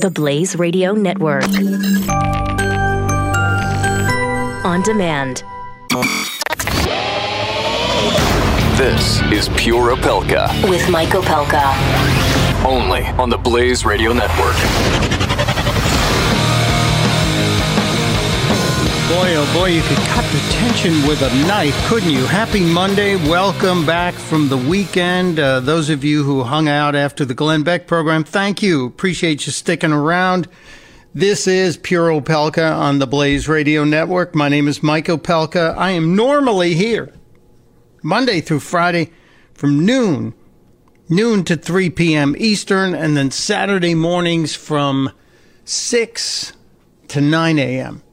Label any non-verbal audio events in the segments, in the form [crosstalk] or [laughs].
The Blaze Radio Network. On demand. This is Pure Opelka. With Mike Opelka. Only on the Blaze Radio Network. Boy, oh boy, you could cut the tension with a knife, couldn't you? Happy Monday. Welcome back from the weekend. Uh, those of you who hung out after the Glenn Beck program, thank you. Appreciate you sticking around. This is Pure Opelka on the Blaze Radio Network. My name is Mike Opelka. I am normally here Monday through Friday from noon, noon to 3 p.m. Eastern, and then Saturday mornings from 6 to 9 a.m.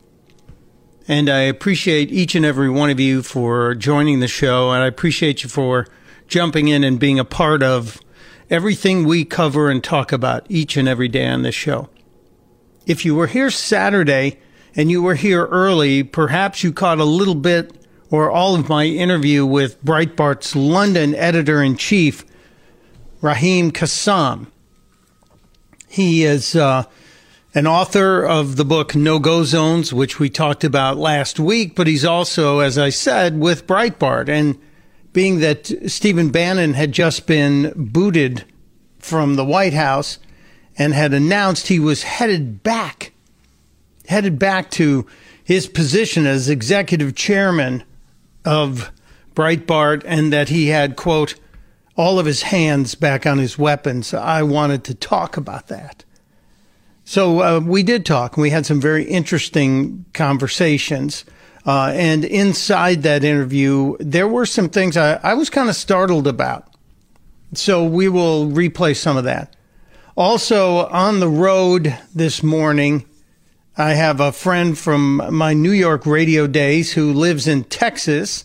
And I appreciate each and every one of you for joining the show. And I appreciate you for jumping in and being a part of everything we cover and talk about each and every day on this show. If you were here Saturday and you were here early, perhaps you caught a little bit or all of my interview with Breitbart's London editor in chief, Raheem Kassam. He is uh, an author of the book No Go Zones, which we talked about last week, but he's also, as I said, with Breitbart. And being that Stephen Bannon had just been booted from the White House and had announced he was headed back, headed back to his position as executive chairman of Breitbart, and that he had, quote, all of his hands back on his weapons. I wanted to talk about that. So uh, we did talk. and We had some very interesting conversations. Uh, and inside that interview, there were some things I, I was kind of startled about. So we will replay some of that. Also, on the road this morning, I have a friend from my New York radio days who lives in Texas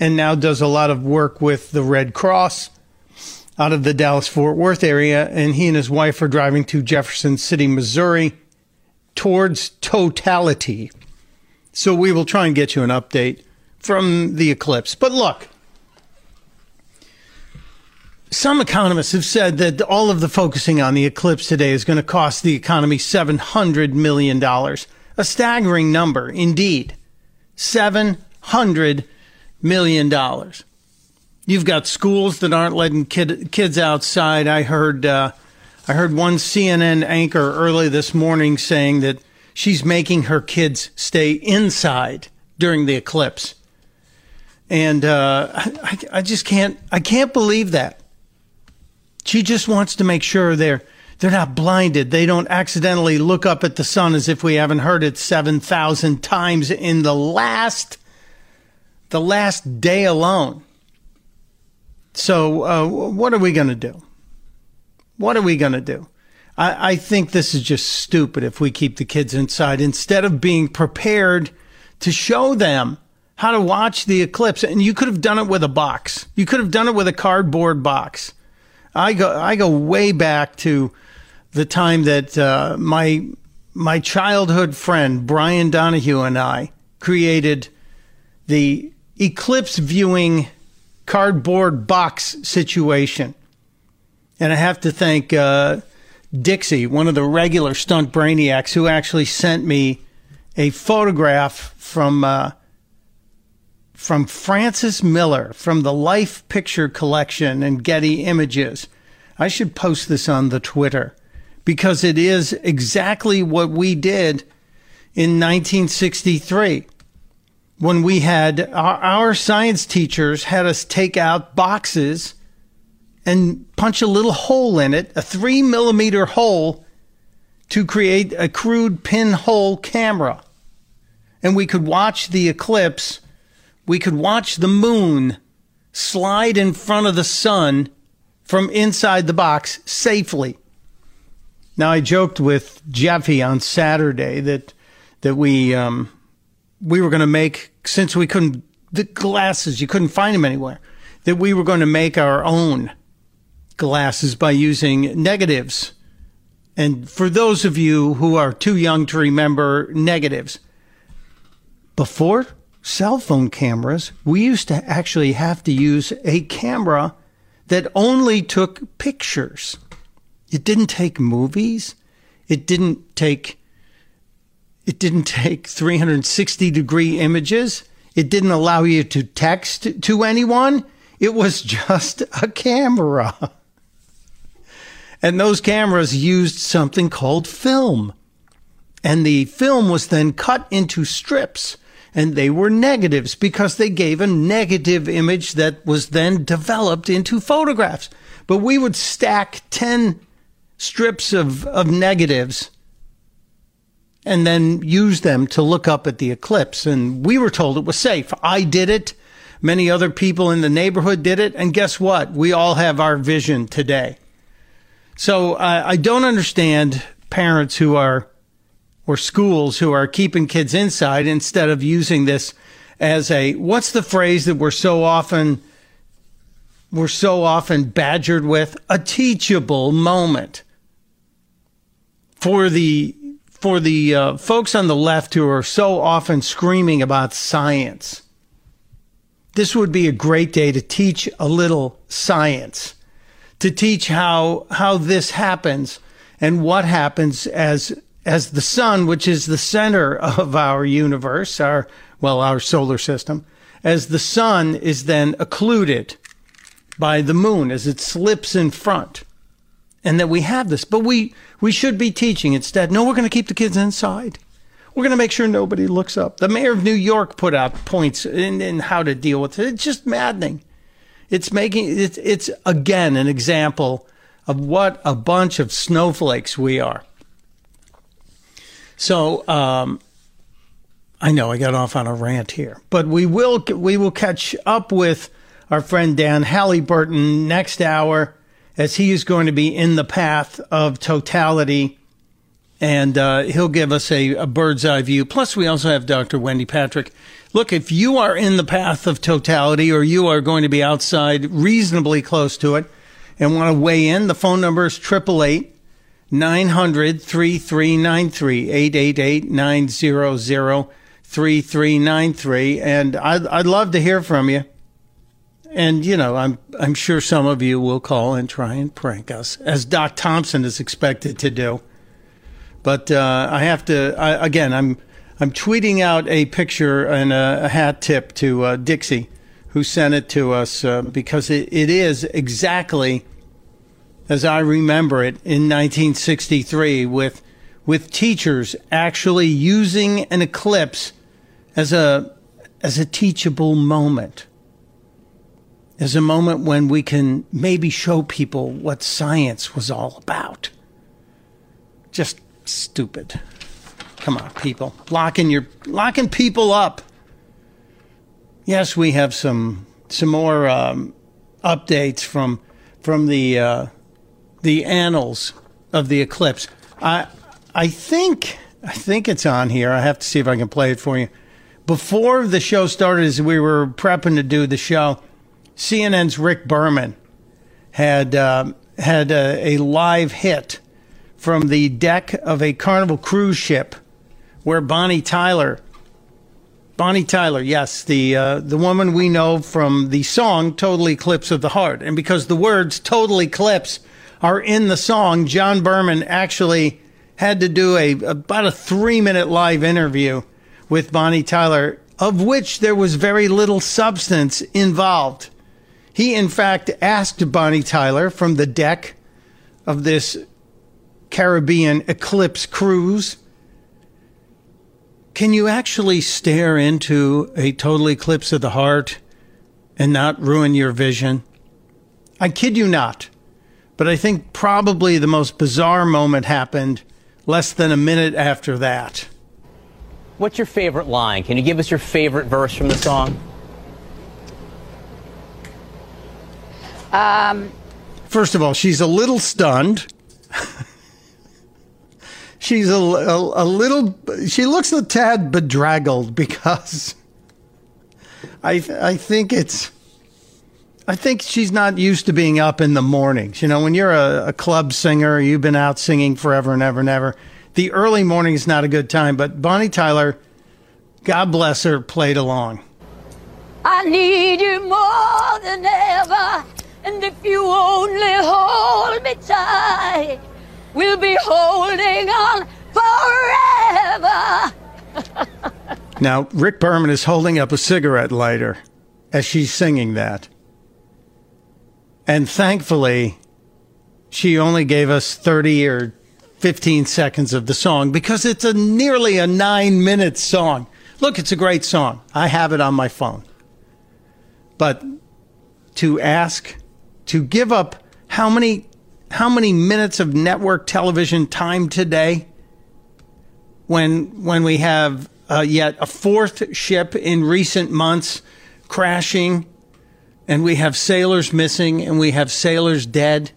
and now does a lot of work with the Red Cross out of the Dallas Fort Worth area, and he and his wife are driving to Jefferson City, Missouri, towards totality. So we will try and get you an update from the eclipse. But look, some economists have said that all of the focusing on the eclipse today is going to cost the economy $700 million. A staggering number, indeed. $700 million. You've got schools that aren't letting kid, kids outside. I heard uh, I heard one CNN anchor early this morning saying that she's making her kids stay inside during the eclipse, and uh, I, I just can't I can't believe that. She just wants to make sure they're they're not blinded. They don't accidentally look up at the sun as if we haven't heard it seven thousand times in the last the last day alone. So, uh, what are we going to do? What are we going to do? I, I think this is just stupid if we keep the kids inside instead of being prepared to show them how to watch the eclipse. And you could have done it with a box. You could have done it with a cardboard box. I go, I go way back to the time that uh, my my childhood friend Brian Donahue and I created the eclipse viewing cardboard box situation. And I have to thank uh, Dixie, one of the regular stunt brainiacs, who actually sent me a photograph from uh, from Francis Miller from the Life Picture Collection and Getty Images. I should post this on the Twitter because it is exactly what we did in 1963 when we had our, our, science teachers had us take out boxes and punch a little hole in it, a three millimeter hole to create a crude pinhole camera. And we could watch the eclipse. We could watch the moon slide in front of the sun from inside the box safely. Now, I joked with Jeffy on Saturday that, that we, um, we were going to make, since we couldn't, the glasses, you couldn't find them anywhere, that we were going to make our own glasses by using negatives. And for those of you who are too young to remember negatives, before cell phone cameras, we used to actually have to use a camera that only took pictures. It didn't take movies. It didn't take it didn't take 360 degree images. It didn't allow you to text to anyone. It was [laughs] just a camera. And those cameras used something called film. And the film was then cut into strips and they were negatives because they gave a negative image that was then developed into photographs. But we would stack 10 strips of, of negatives and then use them to look up at the eclipse. And we were told it was safe. I did it. Many other people in the neighborhood did it. And guess what? We all have our vision today. So uh, I don't understand parents who are, or schools who are keeping kids inside instead of using this as a, what's the phrase that we're so often, we're so often badgered with? A teachable moment. For the for the uh, folks on the left who are so often screaming about science, this would be a great day to teach a little science, to teach how how this happens and what happens as as the sun, which is the center [laughs] of our universe, our well, our solar system, as the sun is then occluded by the moon as it slips in front and that we have this. But we, we should be teaching instead. No, we're going to keep the kids inside. We're going to make sure nobody looks up. The mayor of New York put out points in, in how to deal with it. It's just maddening. It's making it's, it's again an example of what a bunch of snowflakes we are. So um, I know I got off on a rant here, but we will we will catch up with our friend Dan Halliburton next hour as he is going to be in the path of totality. And uh, he'll give us a, a bird's eye view. Plus, we also have Dr. Wendy Patrick. Look, if you are in the path of totality or you are going to be outside reasonably close to it and want to weigh in, the phone number is 888 900 3393 888 900 3393. And I'd, I'd love to hear from you and you know, I'm I'm sure some of you will call and try and prank us, as Doc Thompson is expected to do. But uh, I have to I, again. I'm I'm tweeting out a picture and a, a hat tip to uh, Dixie, who sent it to us uh, because it, it is exactly as I remember it in 1963 with with teachers actually using an eclipse as a as a teachable moment is a moment when we can maybe show people what science was all about. Just stupid. Come on, people. Locking your locking people up. Yes, we have some some more um, updates from from the uh, the annals of the eclipse. I I think I think it's on here. I have to see if I can play it for you. Before the show started, as we were prepping to do the show, CNN's Rick Berman had uh, had a, a, live hit from the deck of a Carnival cruise ship, where Bonnie Tyler, Bonnie Tyler, yes, the uh, the woman we know from the song "Total Eclipse of the Heart," and because the words "Total Eclipse" are in the song, John Berman actually had to do a about a three minute live interview with Bonnie Tyler, of which there was very little substance involved. He, in fact, asked Bonnie Tyler from the deck of this Caribbean Eclipse cruise Can you actually stare into a total eclipse of the heart and not ruin your vision? I kid you not. But I think probably the most bizarre moment happened less than a minute after that. What's your favorite line? Can you give us your favorite verse from the song? Um, First of all, she's a little stunned. [laughs] she's a, a, a, little, she looks a tad bedraggled because [laughs] I, I think it's, I think she's not used to being up in the mornings. You know, when you're a, a club singer, you've been out singing forever and ever and ever. The early morning is not a good time, but Bonnie Tyler, God bless her, played along. I need you more than ever. And if you only hold me tight, we'll be holding on forever. [laughs] now, Rick Berman is holding up a cigarette lighter as she's singing that. And thankfully, she only gave us 30 or 15 seconds of the song because it's a nearly a nine minute song. Look, it's a great song. I have it on my phone. But to ask to give up how many how many minutes of network television time today when when we have uh, yet a fourth ship in recent months crashing and we have sailors missing and we have sailors dead?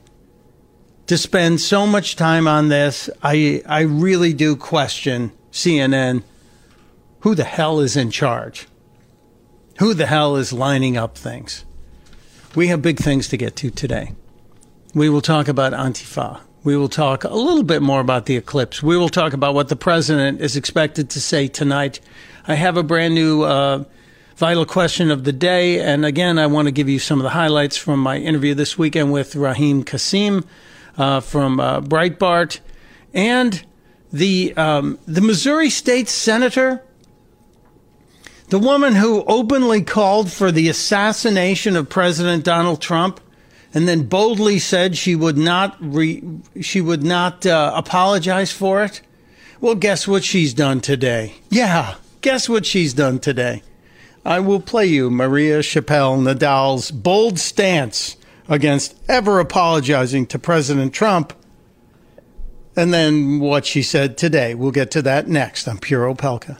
To spend so much time on this i i really do question cnn who the hell is in charge? Who the hell is lining up things we have big things to get to today we will talk about antifa we will talk a little bit more about the eclipse. We will talk about what the president is expected to say tonight. I have a brand new uh, vital question of the day. And again, I want to give you some of the highlights from my interview this weekend with Raheem Kassam uh, from uh, Breitbart and the, um, the Missouri state senator. The woman who openly called for the assassination of President Donald Trump and then boldly said she would not re, she would not uh, apologize for it. Well, guess what she's done today? Yeah, guess what she's done today? I will play you Maria Chappelle Nadal's bold stance against ever apologizing to President Trump. And then what she said today. We'll get to that next on Pure Opelka.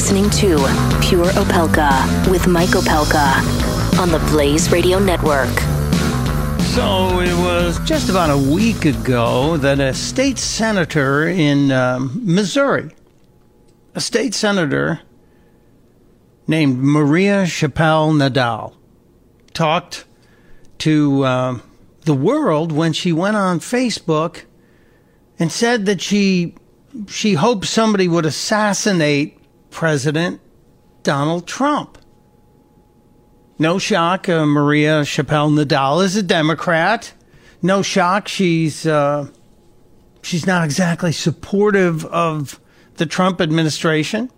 Listening to Pure Opelka with Mike Opelka on the Blaze Radio Network. So it was just about a week ago that a state senator in um, Missouri, a state senator named Maria Chappelle Nadal, talked to um, the world when she went on Facebook and said that she she hoped somebody would assassinate President Donald Trump. No shock, uh, Maria Chappelle Nadal is a Democrat. No shock, she's uh, she's not exactly supportive of the Trump administration.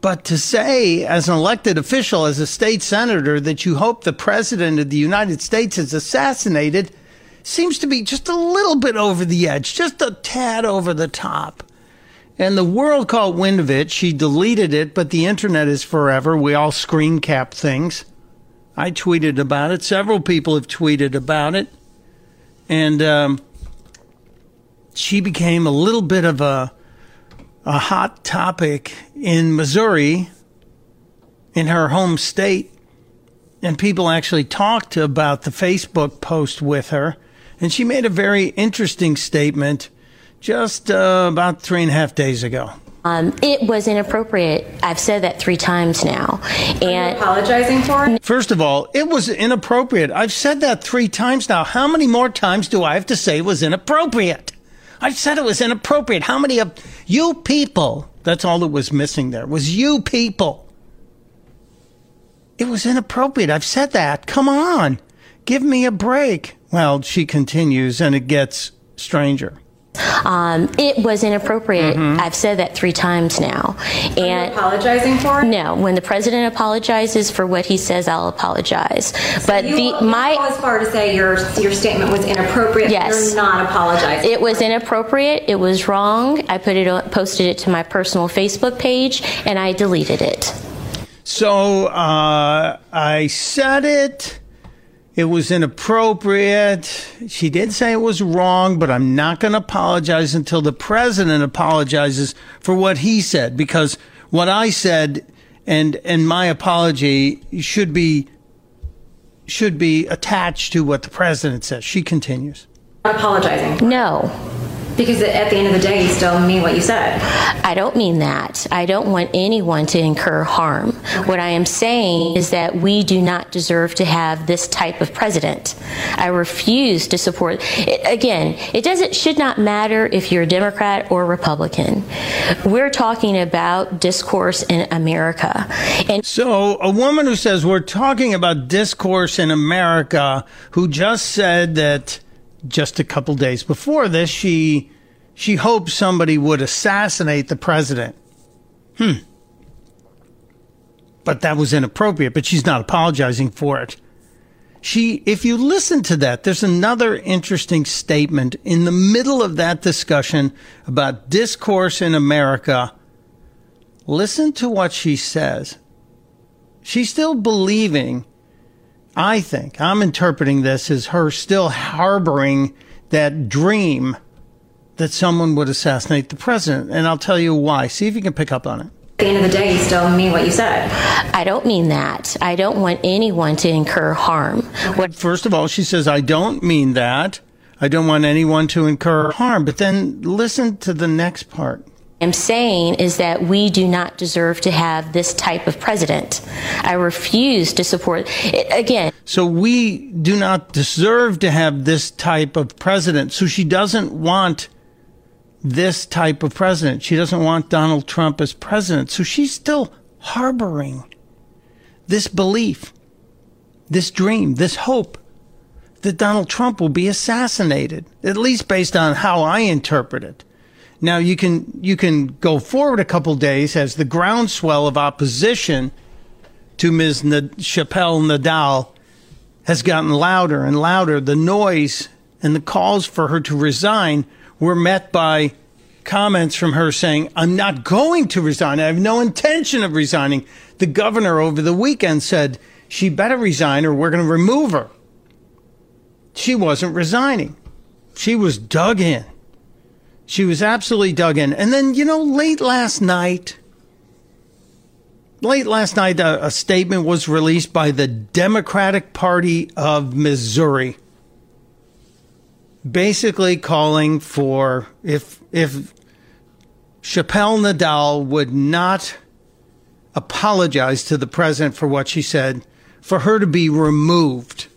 But to say, as an elected official, as a state senator, that you hope the president of the United States is assassinated seems to be just a little bit over the edge, just a tad over the top. And the world caught wind of it. She deleted it, but the internet is forever. We all screen cap things. I tweeted about it. Several people have tweeted about it. And um, she became a little bit of a, a hot topic in Missouri, in her home state. And people actually talked about the Facebook post with her. And she made a very interesting statement just uh, about three and a half days ago. Um, it was inappropriate. I've said that three times now. And apologizing for it? First of all, it was inappropriate. I've said that three times now. How many more times do I have to say it was inappropriate? I've said it was inappropriate. How many of you people, that's all that was missing there, was you people. It was inappropriate. I've said that. Come on. Give me a break. Well, she continues and it gets stranger. Um, it was inappropriate. I've said that three times now. And apologizing for it? no, when the president apologizes for what he says, I'll apologize. But You, the you go my as far to say your your statement was inappropriate. Yes. You're not apologizing. it was inappropriate. It was wrong. I put it on- posted it to my personal Facebook page, and I deleted it. So uh, I said it. It was inappropriate. She did say it was wrong, but I'm not going to apologize until the president apologizes for what he said because what I said and and my apology should be should be attached to what the president says. She continues. Apologizing. No, Because at the end of the day, you still mean what you said. I don't mean that. I don't want anyone to incur harm. What I am saying is that we do not deserve to have this type of president. I refuse to support it. Again, it doesn't should not matter if you're a Democrat or Republican. We're talking about discourse in America. And So, a woman who says we're talking about discourse in America, who just said that just a couple days before this, she she hoped somebody would assassinate the president. Hmm. But that was inappropriate. But she's not apologizing for it. She, if you listen to that, there's another interesting statement in the middle of that discussion about discourse in America. Listen to what she says. She's still believing I think I'm interpreting this as her still harboring that dream that someone would assassinate the president. And I'll tell you why. See if you can pick up on it. At the end of the day, you still mean what you said. I don't mean that. I don't want anyone to incur harm. What First of all, she says, I don't mean that. I don't want anyone to incur harm. But then listen to the next part. I'm saying is that we do not deserve to have this type of president. I refuse to support it. Again, So we do not deserve to have this type of president. So she doesn't want this type of president. She doesn't want Donald Trump as president. So she's still harboring this belief, this dream, this hope that Donald Trump will be assassinated, at least based on how I interpret it. Now you can you can go forward a couple days as the groundswell of opposition to Ms. Nad- Chappelle Nadal has gotten louder and louder. The noise and the calls for her to resign were met by comments from her saying, I'm not going to resign. I have no intention of resigning. The governor over the weekend said she better resign or we're going to remove her. She wasn't resigning. She was dug in. She was absolutely dug in. And then, you know, late last night, late last night, a, a statement was released by the Democratic Party of Missouri, basically calling for if if Chappelle Nadal would not apologize to the president for what she said, for her to be removed.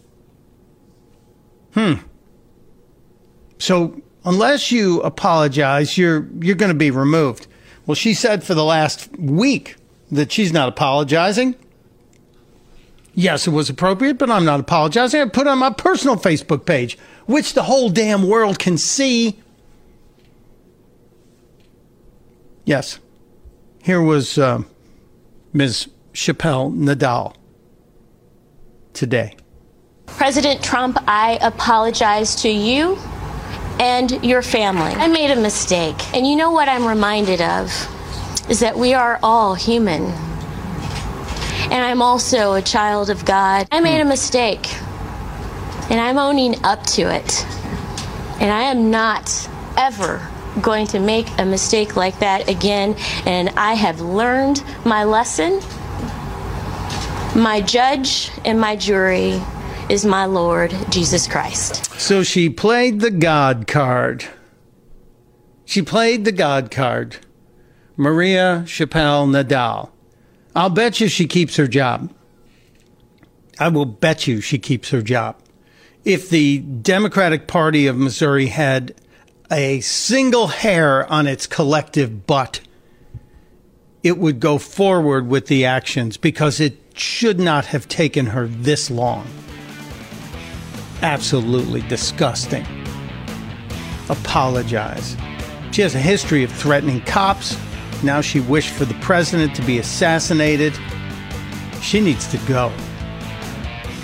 Hmm. So unless you apologize, you're you're going to be removed. Well, she said for the last week that she's not apologizing. Yes, it was appropriate, but I'm not apologizing. I put on my personal Facebook page, which the whole damn world can see. Yes, here was uh, Ms. Chappelle Nadal today. President Trump, I apologize to you and your family. I made a mistake. And you know what I'm reminded of is that we are all human. And I'm also a child of God. I made a hmm. mistake. And I'm owning up to it. And I am not ever going to make a mistake like that again. And I have learned my lesson. My judge and my jury is my Lord Jesus Christ. So she played the God card. She played the God card. Maria Chappelle Nadal. I'll bet you she keeps her job. I will bet you she keeps her job. If the Democratic Party of Missouri had a single hair on its collective butt, it would go forward with the actions because it should not have taken her this long absolutely disgusting. Apologize. She has a history of threatening cops. Now she wished for the president to be assassinated. She needs to go.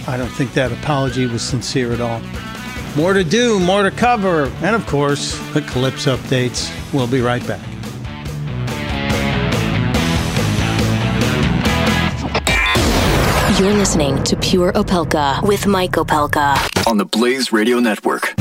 I don't think that apology was sincere at all. More to do, more to cover, and of course, the eclipse updates. We'll be right back. You're listening to Pure Opelka with Mike Opelka. On the Blaze Radio Network.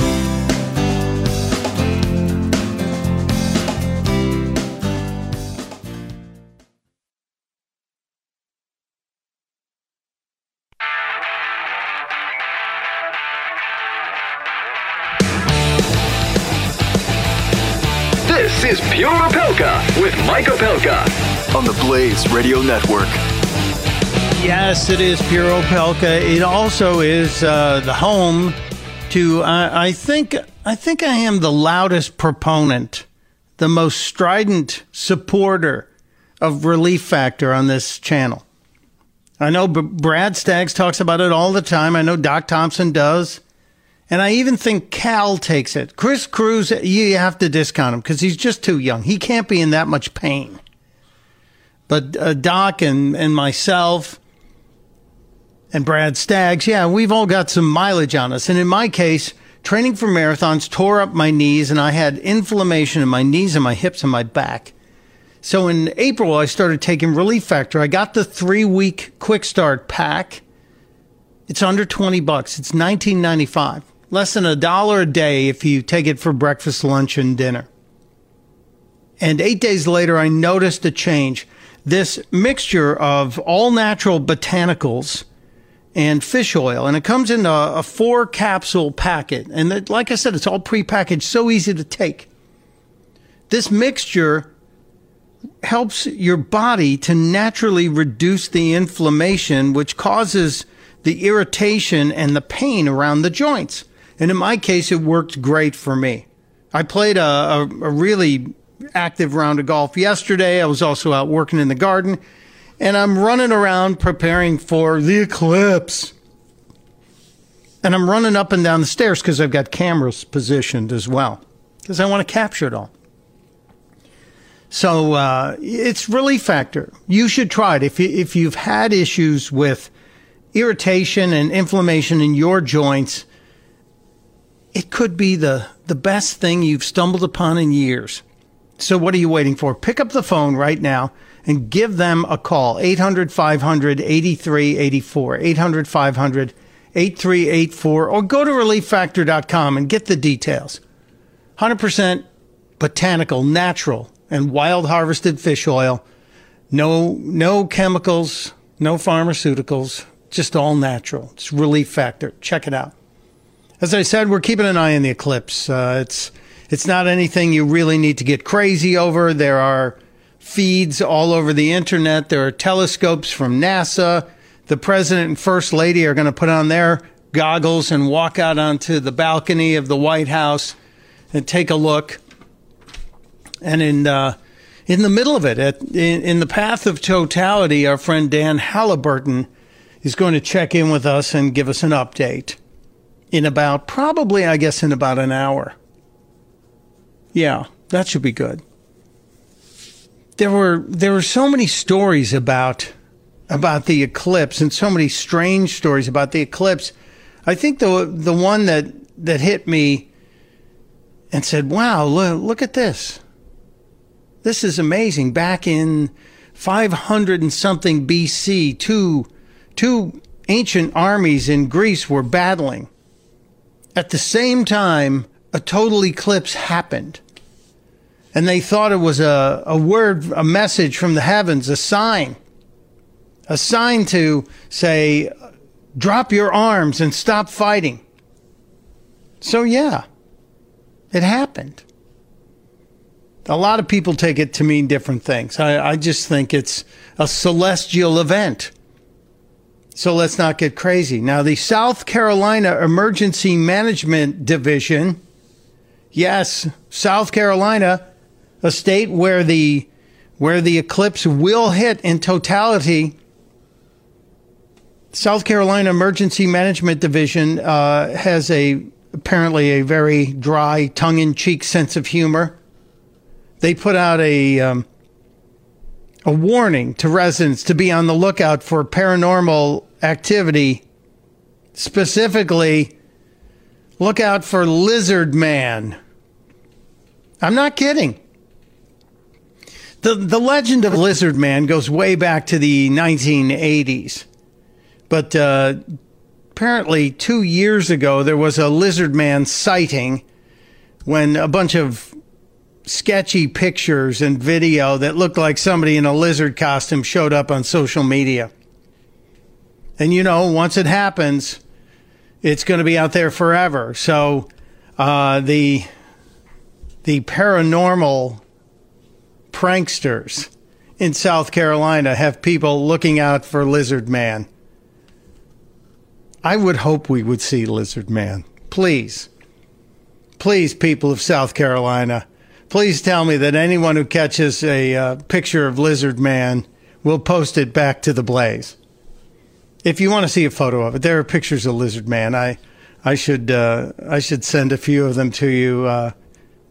This is Pure Opelka with Mike Opelka on the Blaze Radio Network. Yes, it is Pure Opelka. It also is uh, the home to. Uh, I think. I think I am the loudest proponent, the most strident supporter of Relief Factor on this channel. I know B- Brad Staggs talks about it all the time. I know Doc Thompson does. And I even think Cal takes it. Chris Cruz, you have to discount him because he's just too young. He can't be in that much pain. But uh, Doc and, and myself and Brad Staggs, yeah, we've all got some mileage on us. And in my case, training for marathons tore up my knees and I had inflammation in my knees and my hips and my back. So in April, I started taking Relief Factor. I got the three week quick start pack. It's under 20 bucks. It's 19.95 less than a dollar a day if you take it for breakfast, lunch, and dinner. And eight days later, I noticed a change. This mixture of all natural botanicals and fish oil, and it comes in a, a four capsule packet. And it, like I said, it's all prepackaged, so easy to take. This mixture helps your body to naturally reduce the inflammation, which causes the irritation and the pain around the joints. And in my case, it worked great for me. I played a, a, a really active round of golf yesterday. I was also out working in the garden and I'm running around preparing for the eclipse. And I'm running up and down the stairs because I've got cameras positioned as well because I want to capture it all. So uh, it's relief factor. You should try it if you, if you've had issues with irritation and inflammation in your joints it could be the, the best thing you've stumbled upon in years. So what are you waiting for? Pick up the phone right now and give them a call. 800 500 8384. 800 500 8384. Or go to relieffactor.com and get the details. 100% botanical, natural, and wild harvested fish oil. No, no chemicals, no pharmaceuticals, just all natural. It's Relief Factor. Check it out as I said, we're keeping an eye on the eclipse. Uh, it's it's not anything you really need to get crazy over. There are feeds all over the internet. There are telescopes from NASA. The president and first lady are going to put on their goggles and walk out onto the balcony of the White House and take a look. And in uh, in the middle of it, at, in, in the path of totality, our friend Dan Halliburton is going to check in with us and give us an update in about, probably, I guess, in about an hour. Yeah, that should be good. There were there were so many stories about about the eclipse and so many strange stories about the eclipse. I think the the one that that hit me and said, "Wow, look, look at this. This is amazing." Back in 500 and something BC, two two ancient armies in Greece were battling at the same time, a total eclipse happened. And they thought it was a, a word, a message from the heavens, a sign. A sign to say, drop your arms and stop fighting. So, yeah, it happened. A lot of people take it to mean different things. I, I just think it's a celestial event. So let's not get crazy. Now, the South Carolina Emergency Management Division, yes, South Carolina, a state where the where the eclipse will hit in totality. South Carolina Emergency Management Division uh, has a apparently a very dry, tongue-in-cheek sense of humor. They put out a um, a warning to residents to be on the lookout for paranormal activity. Specifically, look out for Lizard Man. I'm not kidding. The, the legend of Lizard Man goes way back to the 1980s. But uh, apparently, two years ago, there was a Lizard Man sighting when a bunch of sketchy pictures and video that looked like somebody in a lizard costume showed up on social media. And you know, once it happens, it's going to be out there forever. So uh, the the paranormal pranksters in South Carolina have people looking out for Lizard Man. I would hope we would see Lizard Man. Please. Please, people of South Carolina, please tell me that anyone who catches a uh, picture of Lizard Man will post it back to the Blaze. If you want to see a photo of it, there are pictures of Lizard Man. I, I should, uh, I should send a few of them to you. Uh,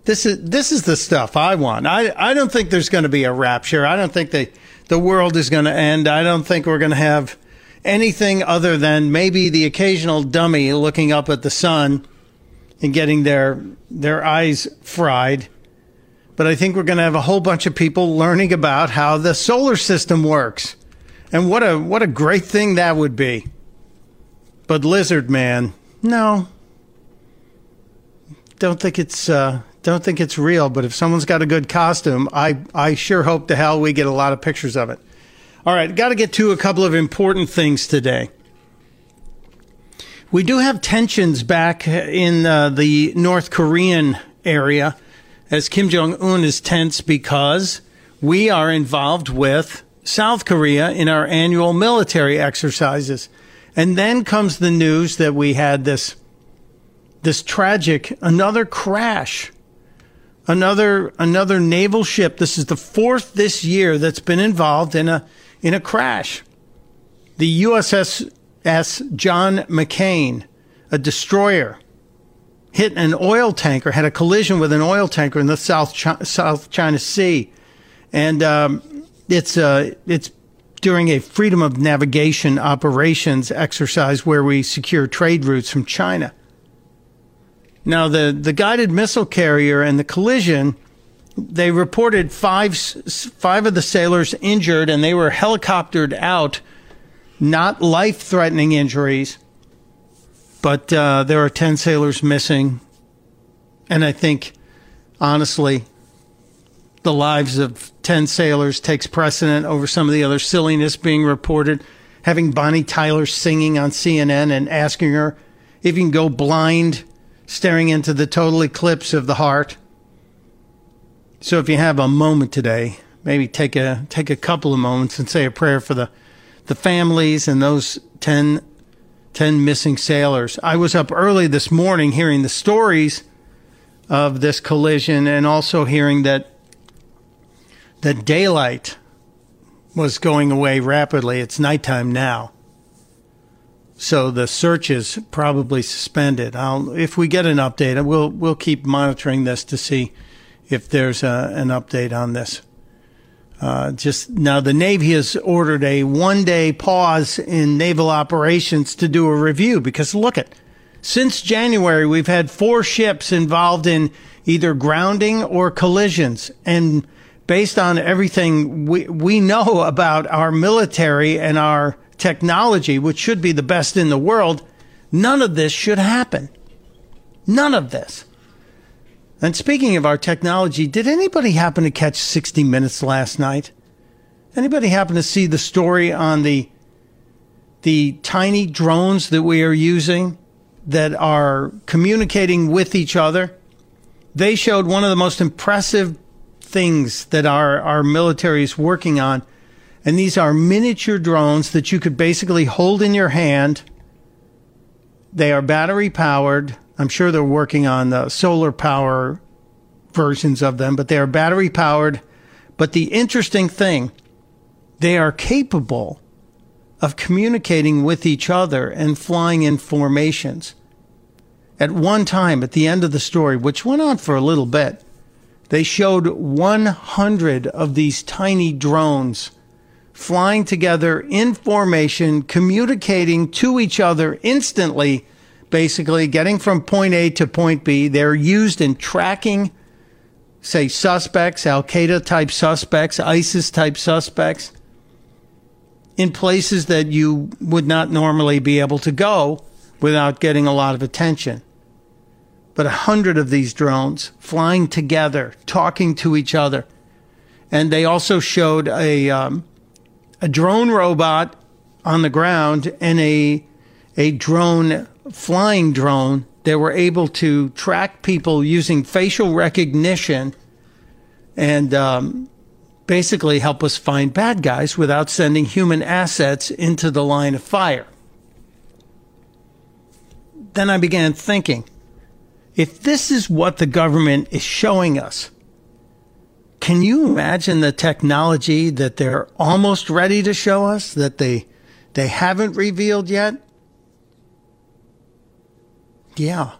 this is this is the stuff I want. I I don't think there's going to be a rapture. I don't think the the world is going to end. I don't think we're going to have anything other than maybe the occasional dummy looking up at the sun and getting their their eyes fried. But I think we're going to have a whole bunch of people learning about how the solar system works. And what a what a great thing that would be. But lizard man, no. Don't think it's uh don't think it's real, but if someone's got a good costume, I, I sure hope to hell we get a lot of pictures of it. All right, got to get to a couple of important things today. We do have tensions back in uh, the North Korean area as Kim Jong un is tense because we are involved with South Korea in our annual military exercises. And then comes the news that we had this this tragic another crash another another naval ship. This is the fourth this year that's been involved in a in a crash. The USS S. John McCain, a destroyer, hit an oil tanker, had a collision with an oil tanker in the South China, South China Sea, and um, it's uh, it's during a freedom of navigation operations exercise where we secure trade routes from China. Now, the, the guided missile carrier and the collision, they reported five, five of the sailors injured and they were helicoptered out, not life threatening injuries, but uh, there are 10 sailors missing. And I think, honestly, the lives of 10 sailors takes precedent over some of the other silliness being reported. Having Bonnie Tyler singing on CNN and asking her if you can go blind staring into the total eclipse of the heart. So if you have a moment today, maybe take a take a couple of moments and say a prayer for the the families and those 10, 10 missing sailors. I was up early this morning hearing the stories of this collision and also hearing that that daylight was going away rapidly. It's nighttime now. So the search is probably suspended. I'll, if we get an update, we'll we'll keep monitoring this to see if there's a, an update on this. Uh, just now, the Navy has ordered a one-day pause in naval operations to do a review because look at since January we've had four ships involved in either grounding or collisions, and based on everything we we know [laughs] about our military and our technology, which should be the best in the world, none of this should happen. None of this. And speaking of our technology, did anybody happen to catch 60 Minutes last night? Anybody happen to see the story on the the tiny drones that we are using that are communicating with each other? They showed one of the most impressive things that our, our military is working on and these are miniature drones that you could basically hold in your hand. They are battery powered. I'm sure they're working on the solar power versions of them, but they are battery powered. But the interesting thing, they are capable of communicating with each other and flying in formations. At one time, at the end of the story, which went on for a little bit, they showed 100 of these tiny drones flying together in formation, communicating to each other instantly, basically getting from point A to point B. They're used in tracking, say, suspects, Al Qaeda type suspects, ISIS type suspects, in places that you would not normally be able to go without getting a lot of attention. But a hundred of these drones flying together, talking to each other. And they also showed a, um, a drone robot on the ground and a a drone flying drone they were able to track people using facial recognition and um, basically help us find bad guys without sending human assets into the line of fire. Then I began thinking if this is what the government is showing us, can you imagine the technology that they're almost ready to show us that they they haven't revealed yet? Yeah.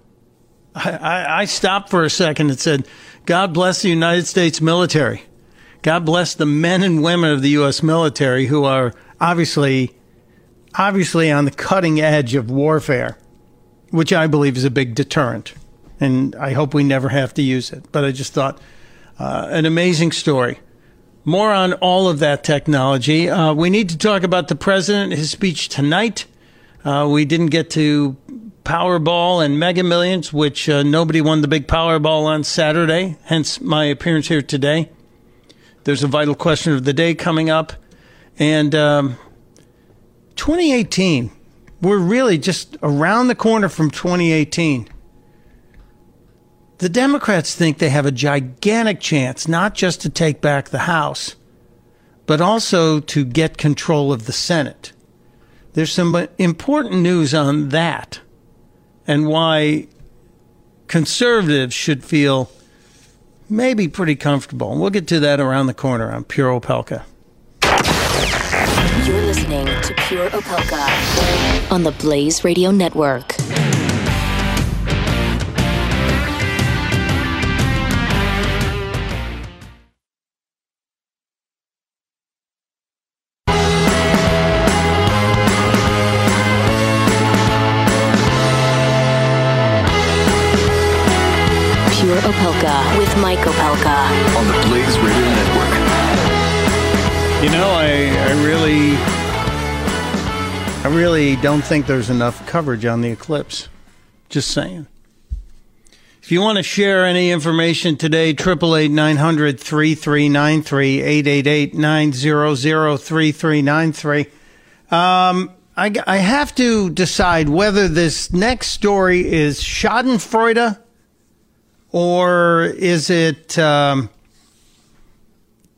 I, I, I stopped for a second and said, God bless the United States military. God bless the men and women of the U.S. military who are obviously, obviously on the cutting edge of warfare, which I believe is a big deterrent. And I hope we never have to use it. But I just thought, uh, an amazing story. More on all of that technology. Uh, we need to talk about the president, his speech tonight. Uh, we didn't get to Powerball and Mega Millions, which uh, nobody won the big Powerball on Saturday, hence my appearance here today. There's a vital question of the day coming up. And um, 2018, we're really just around the corner from 2018. The Democrats think they have a gigantic chance not just to take back the House, but also to get control of the Senate. There's some important news on that and why conservatives should feel maybe pretty comfortable. We'll get to that around the corner on Pure Opelka. You're listening to Pure Opelka on the Blaze Radio Network. Mike Opelka. On the Blaze Radio Network. You know, I, I really, I really don't think there's enough coverage on the eclipse. Just saying. If you want to share any information today, 888 900 3393, 888 900 3393. Um, I, I have to decide whether this next story is Schadenfreude or is it um,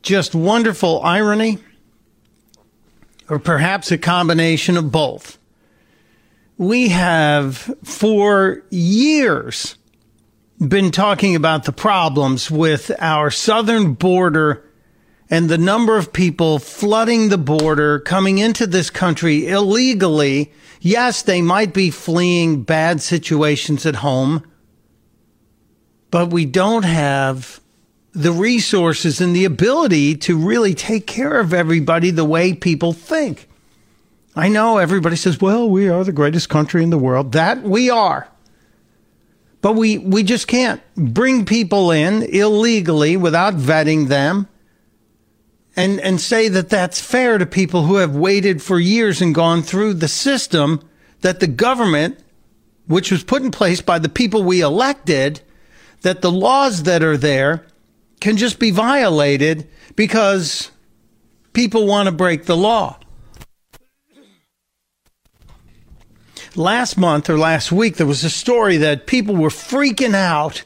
just wonderful irony or perhaps a combination of both. We have for years been talking about the problems with our southern border and the number of people flooding the border coming into this country illegally. Yes, they might be fleeing bad situations at home, but we don't have the resources and the ability to really take care of everybody the way people think. I know everybody says, well, we are the greatest country in the world. That we are. But we, we just can't bring people in illegally without vetting them and, and say that that's fair to people who have waited for years and gone through the system that the government, which was put in place by the people we elected, that the laws that are there can just be violated because people want to break the law. Last month or last week, there was a story that people were freaking out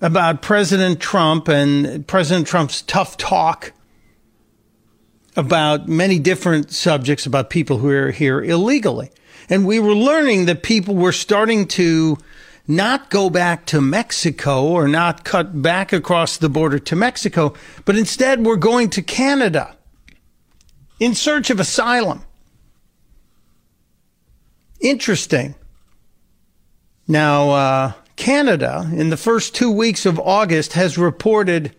about President Trump and President Trump's tough talk about many different subjects about people who are here illegally. And we were learning that people were starting to not go back to Mexico or not cut back across the border to Mexico, but instead we're going to Canada in search of asylum. Interesting. Now, uh, Canada, in the first two weeks of August, has reported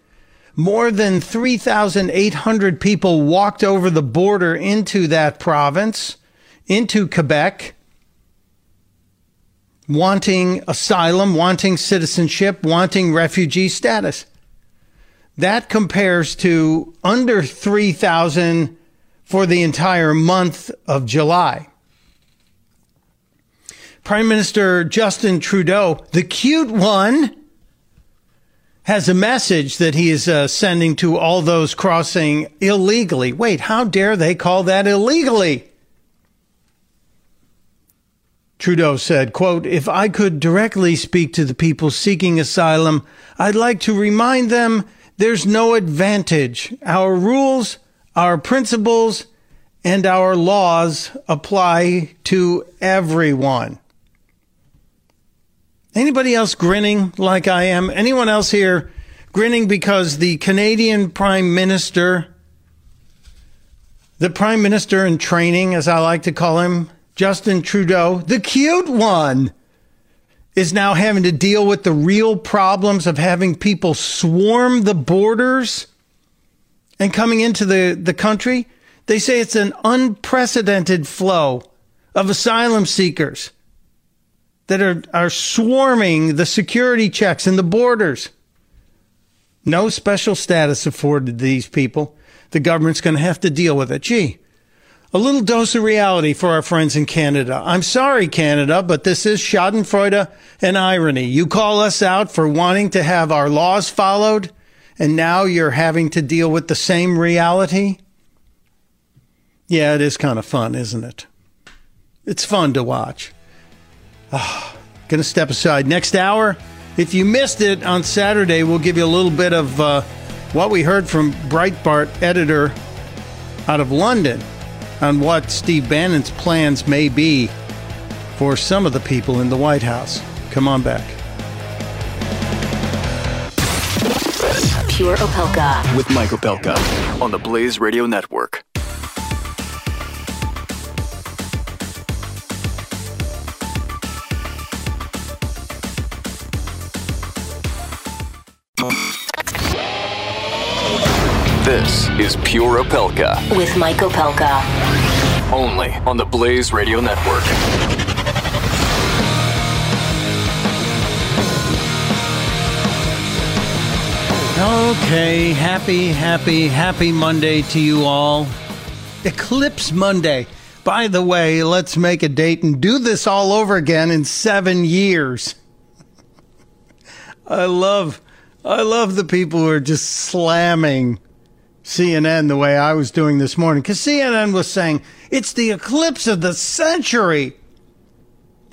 more than 3,800 people walked over the border into that province, into Quebec wanting asylum, wanting citizenship, wanting refugee status. That compares to under 3,000 for the entire month of July. Prime Minister Justin Trudeau, the cute one, has a message that he is uh, sending to all those crossing illegally. Wait, how dare they call that illegally? Trudeau said, quote, If I could directly speak to the people seeking asylum, I'd like to remind them there's no advantage. Our rules, our principles, and our laws apply to everyone. Anybody else grinning like I am? Anyone else here grinning because the Canadian Prime Minister, the Prime Minister in training, as I like to call him, Justin Trudeau, the cute one, is now having to deal with the real problems of having people swarm the borders and coming into the, the country? They say it's an unprecedented flow of asylum seekers that are, are swarming the security checks and the borders. No special status afforded these people. The government's going to have to deal with it. Gee, a little dose of reality for our friends in Canada. I'm sorry, Canada, but this is Schadenfreude and irony. You call us out for wanting to have our laws followed, and now you're having to deal with the same reality? Yeah, it is kind of fun, isn't it? It's fun to watch. Oh, gonna step aside. Next hour, if you missed it on Saturday, we'll give you a little bit of uh, what we heard from Breitbart editor out of London on what Steve Bannon's plans may be for some of the people in the White House. Come on back. Pure Opelka. With Mike Opelka on the Blaze Radio Network. This is Pure Opelka. With Mike Opelka. Only on the Blaze Radio Network. Okay, happy, happy, happy Monday to you all. Eclipse Monday. By the way, let's make a date and do this all over again in seven years. [laughs] I love, I love the people who are just slamming CNN the way I was doing this morning because CNN was saying it's the eclipse of the century.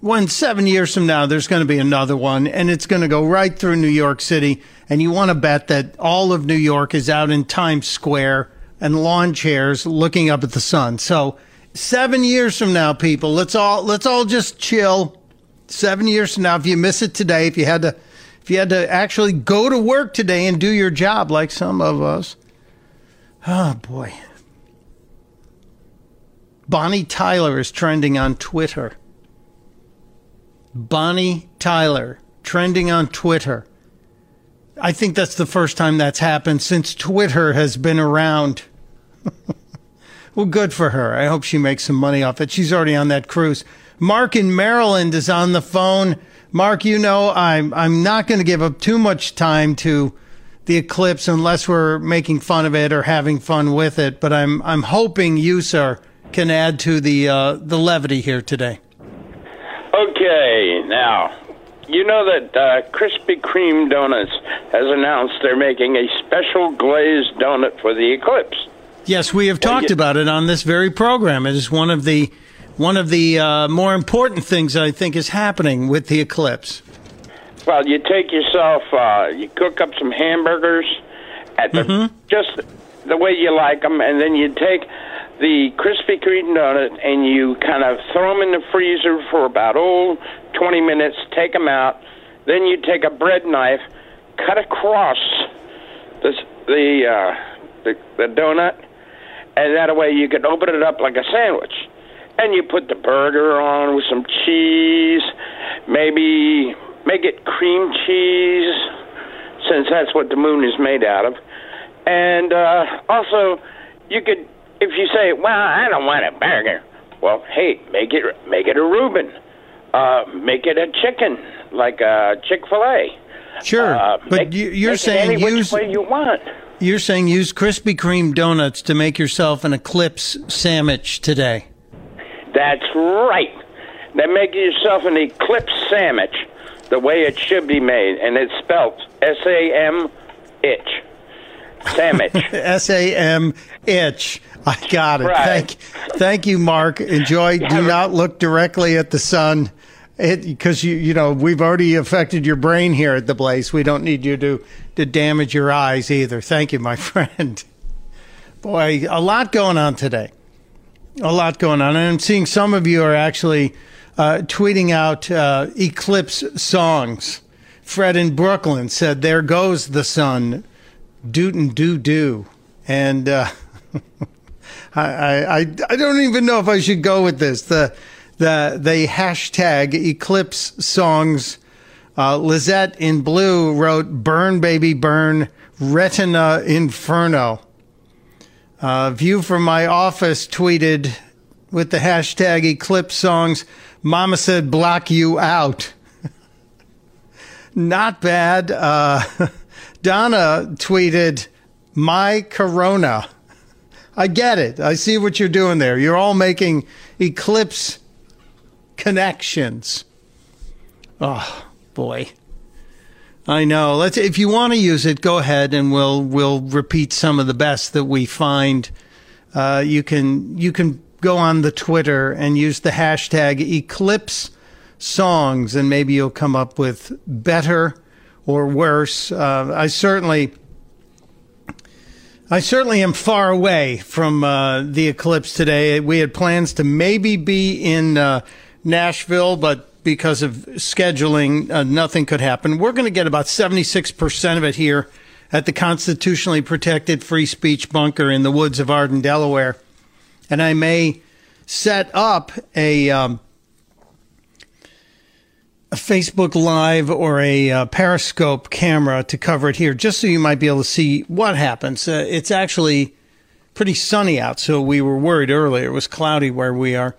When seven years from now, there's going to be another one, and it's going to go right through New York City. And you want to bet that all of New York is out in Times Square and lawn chairs looking up at the sun. So, seven years from now, people, let's all let's all just chill. Seven years from now, if you miss it today, if you had to, if you had to actually go to work today and do your job like some of us, oh boy. Bonnie Tyler is trending on Twitter. Bonnie Tyler trending on Twitter. I think that's the first time that's happened since Twitter has been around. [laughs] well, good for her. I hope she makes some money off it. She's already on that cruise. Mark in Maryland is on the phone. Mark, you know I'm I'm not going to give up too much time to the eclipse unless we're making fun of it or having fun with it. But I'm I'm hoping you, sir, can add to the uh, the levity here today. Okay, now you know that uh, Krispy Kreme Donuts has announced they're making a special glazed donut for the eclipse. Yes, we have talked you- about it on this very program. It is one of the one of the uh, more important things I think is happening with the eclipse. Well, you take yourself, uh, you cook up some hamburgers at the just the way you like them, and then you take the Krispy Kreme donut and you kind of throw them in the freezer for about oh 20 minutes. Take them out, then you take a bread knife, cut across the the uh, the, the donut, and that way you can open it up like a sandwich. And you put the burger on with some cheese, maybe make it cream cheese, since that's what the moon is made out of. And uh, also, you could, if you say, "Well, I don't want a burger," well, hey, make it make it a Reuben, uh, make it a chicken like a Chick Fil A. Sure, Uh, but make- you, you're saying any which use way you want. you're saying use Krispy Kreme donuts to make yourself an eclipse sandwich today. That's right. Then make yourself an eclipse sandwich the way it should be made, and it's spelled S A M itch. Sandwich. [laughs] S A M itch. I got it. Right. Thank, thank you, Mark. Enjoy. Do not look directly at the sun, because you you know we've already affected your brain here at the Blaze. We don't need you to to damage your eyes either. Thank you, my [laughs] friend. Boy, a lot going on today. A lot going on, and I'm seeing some of you are actually uh, tweeting out uh, eclipse songs. Fred in Brooklyn said, "There goes the sun, dootin' doo doo," and uh, [laughs] I, I I don't even know if I should go with this. The the the hashtag eclipse songs. Uh, Lizette in blue wrote "Burn Baby Burn," Retina Inferno. Uh, View from my office tweeted with the hashtag eclipse songs. Mama said block you out. [laughs] Not bad. Uh, [laughs] Donna tweeted my corona. I get it. I see what you're doing there. You're all making eclipse connections. Oh boy. I know. Let's if you want to use it, go ahead and we'll we'll repeat some of the best that we find. Uh, you can you can go on the Twitter and use the hashtag Eclipse Songs, and maybe you'll come up with better or worse. Uh, I certainly. I certainly am far away from uh, the eclipse today. We had plans to maybe be in uh, Nashville, but because of scheduling, uh, nothing could happen. We're going to get about 76% of it here at the constitutionally protected free speech bunker in the woods of Arden, Delaware. And I may set up a, um, a Facebook Live or a uh, Periscope camera to cover it here, just so you might be able to see what happens. Uh, it's actually pretty sunny out, so we were worried earlier. It was cloudy where we are.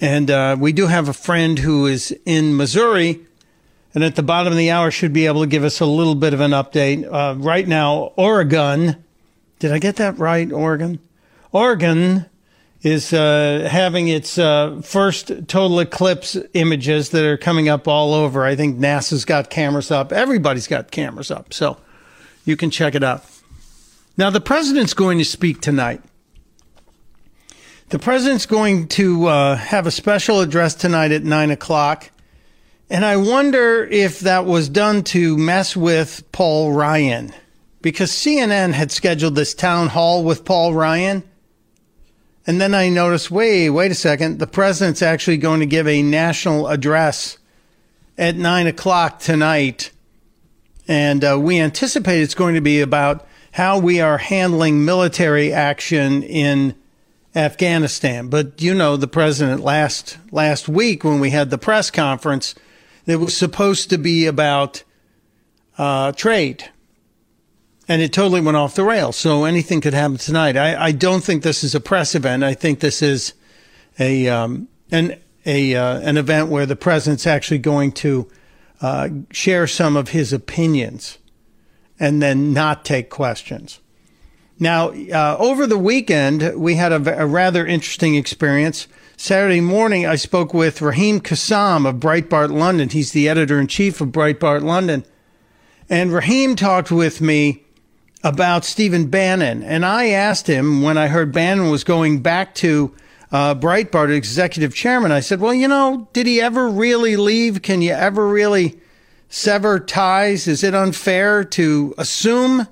And uh, we do have a friend who is in Missouri, and at the bottom of the hour should be able to give us a little bit of an update. Uh, right now, Oregon, did I get that right? Oregon? Oregon is uh, having its uh, first total eclipse images that are coming up all over. I think NASA's got cameras up. Everybody's got cameras up. So you can check it out. Now, the president's going to speak tonight. The president's going to uh, have a special address tonight at 9 o'clock. And I wonder if that was done to mess with Paul Ryan. Because CNN had scheduled this town hall with Paul Ryan. And then I noticed, wait, wait a second. The president's actually going to give a national address at 9 o'clock tonight. And uh, we anticipate it's going to be about how we are handling military action in Afghanistan. But you know, the president last last week when we had the press conference, it was supposed to be about uh, trade, and it totally went off the rails. So anything could happen tonight. I, I don't think this is a press event. I think this is a um, an a uh, an event where the president's actually going to uh, share some of his opinions, and then not take questions. Now, uh, over the weekend, we had a, a, rather interesting experience. Saturday morning, I spoke with Raheem Kassam of Breitbart London. He's the editor in chief of Breitbart London. And Raheem talked with me about Stephen Bannon. And I asked him when I heard Bannon was going back to uh, Breitbart executive chairman, I said, well, you know, did he ever really leave? Can you ever really sever ties? Is it unfair to assume?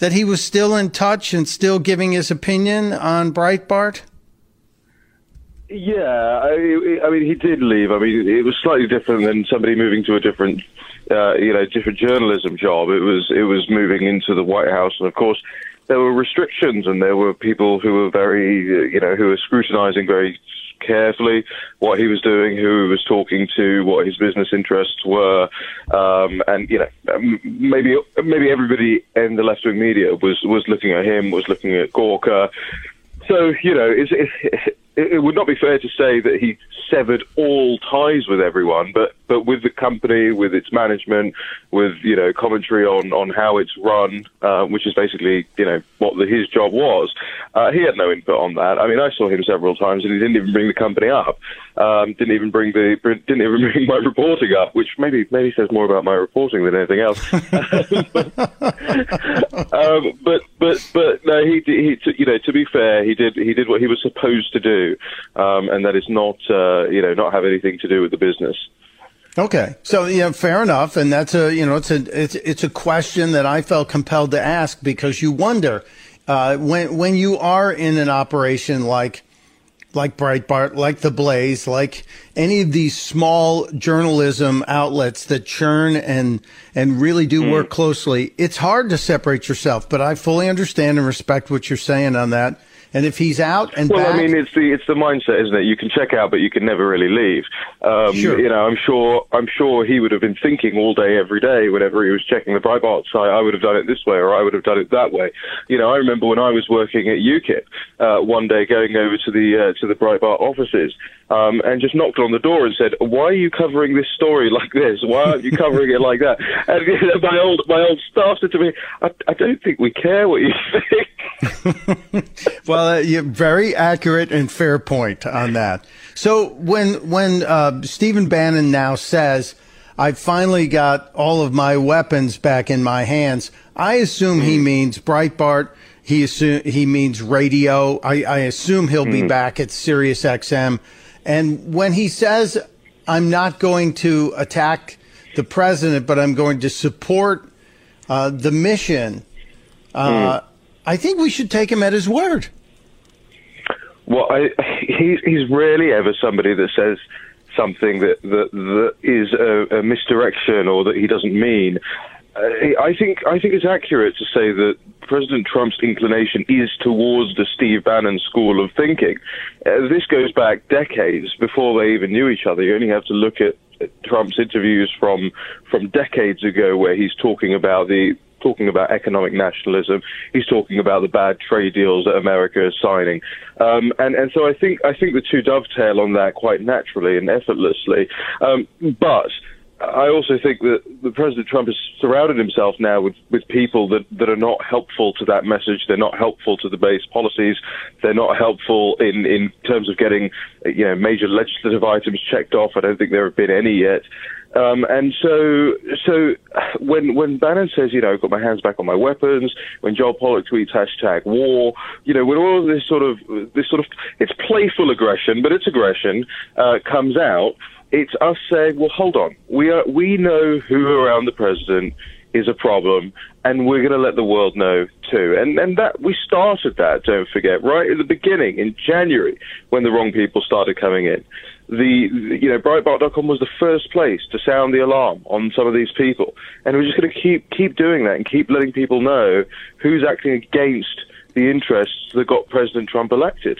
that he was still in touch and still giving his opinion on Breitbart? Yeah, I, I mean, he did leave. I mean, it was slightly different than somebody moving to a different, uh, you know, different journalism job. It was it was moving into the White House, and of course, there were restrictions, and there were people who were very, you know, who were scrutinizing very carefully what he was doing, who he was talking to, what his business interests were, um, and you know maybe maybe everybody in the left wing media was was looking at him, was looking at Gawker. So you know, it's, it's, it, it would not be fair to say that he severed all ties with everyone, but but with the company, with its management, with you know commentary on on how it's run, uh, which is basically you know what the, his job was. Uh, he had no input on that. I mean, I saw him several times, and he didn't even bring the company up. Um, didn't even bring the didn't even [laughs] bring my reporting up, which maybe maybe says more about my reporting than anything else. [laughs] um, but but but no, he, he you know to be fair, he did he did what he was supposed to do um, and that is not uh, you know not have anything to do with the business. Okay, so yeah, fair enough, and that's a you know it's a it's it's a question that I felt compelled to ask because you wonder uh, when when you are in an operation like like Breitbart, like The Blaze, like any of these small journalism outlets that churn and and really do Mm. work closely, it's hard to separate yourself. But I fully understand and respect what you're saying on that. And if he's out and Well, back, I mean, it's the it's the mindset, isn't it? You can check out, but you can never really leave. Um, Sure. You know, I'm sure I'm sure he would have been thinking all day, every day, whenever he was checking the Breitbart site. I would have done it this way, or I would have done it that way. You know, I remember when I was working at UKIP, uh, one day going over to the uh, to the Breitbart offices. Um, and just knocked on the door and said, "Why are you covering this story like this? Why aren't you covering it like that?" [laughs] And you know, my old my old staff said to me, "I, I don't think we care what you [laughs] think." [laughs] Well, uh, you're very accurate and fair point on that. So when when uh, Stephen Bannon now says, "I finally got all of my weapons back in my hands," I assume he means Breitbart. He assume he means radio. I, I assume he'll be back at Sirius XM. And when he says, "I'm not going to attack the president, but I'm going to support uh, the mission," uh, I think we should take him at his word. Well, I, he's he's rarely ever somebody that says something that that, that is a, a misdirection or that he doesn't mean. Uh, I think I think it's accurate to say that President Trump's inclination is towards the Steve Bannon school of thinking. Uh, this goes back decades before they even knew each other. You only have to look at Trump's interviews from from decades ago, where he's talking about the talking about economic nationalism. He's talking about the bad trade deals that America is signing, um, and and so I think I think the two dovetail on that quite naturally and effortlessly. Um, but I also think that the President Trump has surrounded himself now with, with people that, that are not helpful to that message. They're not helpful to the base policies. They're not helpful in, in terms of getting you know major legislative items checked off. I don't think there have been any yet. Um, and so, so when when Bannon says, you know, I've got my hands back on my weapons, when Joel Pollak tweets hashtag war, you know, when all this sort of this sort of it's playful aggression, but it's aggression uh, comes out, it's us saying, well, hold on, we are we know who around the president is a problem, and we're going to let the world know too. And and that we started that. Don't forget, right at the beginning in January when the wrong people started coming in. The you know Breitbart.com was the first place to sound the alarm on some of these people, and we're just going to keep keep doing that and keep letting people know who's acting against the interests that got President Trump elected.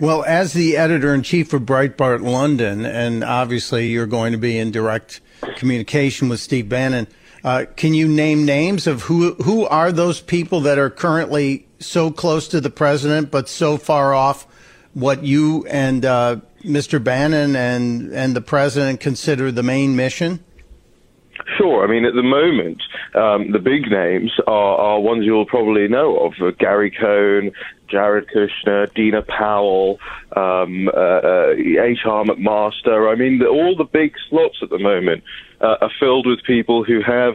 Well, as the editor in chief of Breitbart London, and obviously you're going to be in direct communication with Steve Bannon, uh, can you name names of who who are those people that are currently so close to the president but so far off what you and uh, Mr. Bannon and and the president consider the main mission? Sure. I mean, at the moment, um, the big names are, are ones you'll probably know of: uh, Gary Cohn, Jared Kushner, Dina Powell, um, uh, uh, H.R. McMaster. I mean, the, all the big slots at the moment uh, are filled with people who have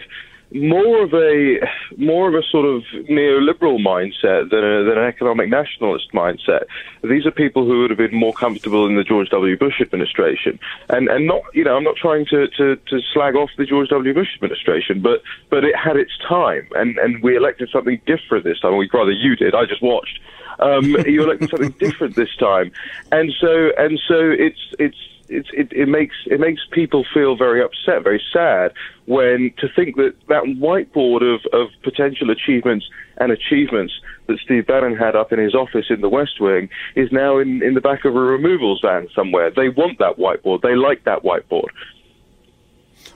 more of a more of a sort of neoliberal mindset than, a, than an economic nationalist mindset. These are people who would have been more comfortable in the George W. Bush administration, and and not you know I'm not trying to, to, to slag off the George W. Bush administration, but but it had its time, and and we elected something different this time. Well, rather you did. I just watched. Um, you elected something [laughs] different this time, and so and so it's it's it's, it, it makes it makes people feel very upset, very sad when to think that that whiteboard of, of potential achievements and achievements that Steve Bannon had up in his office in the West Wing is now in, in the back of a removals van somewhere. They want that whiteboard. They like that whiteboard.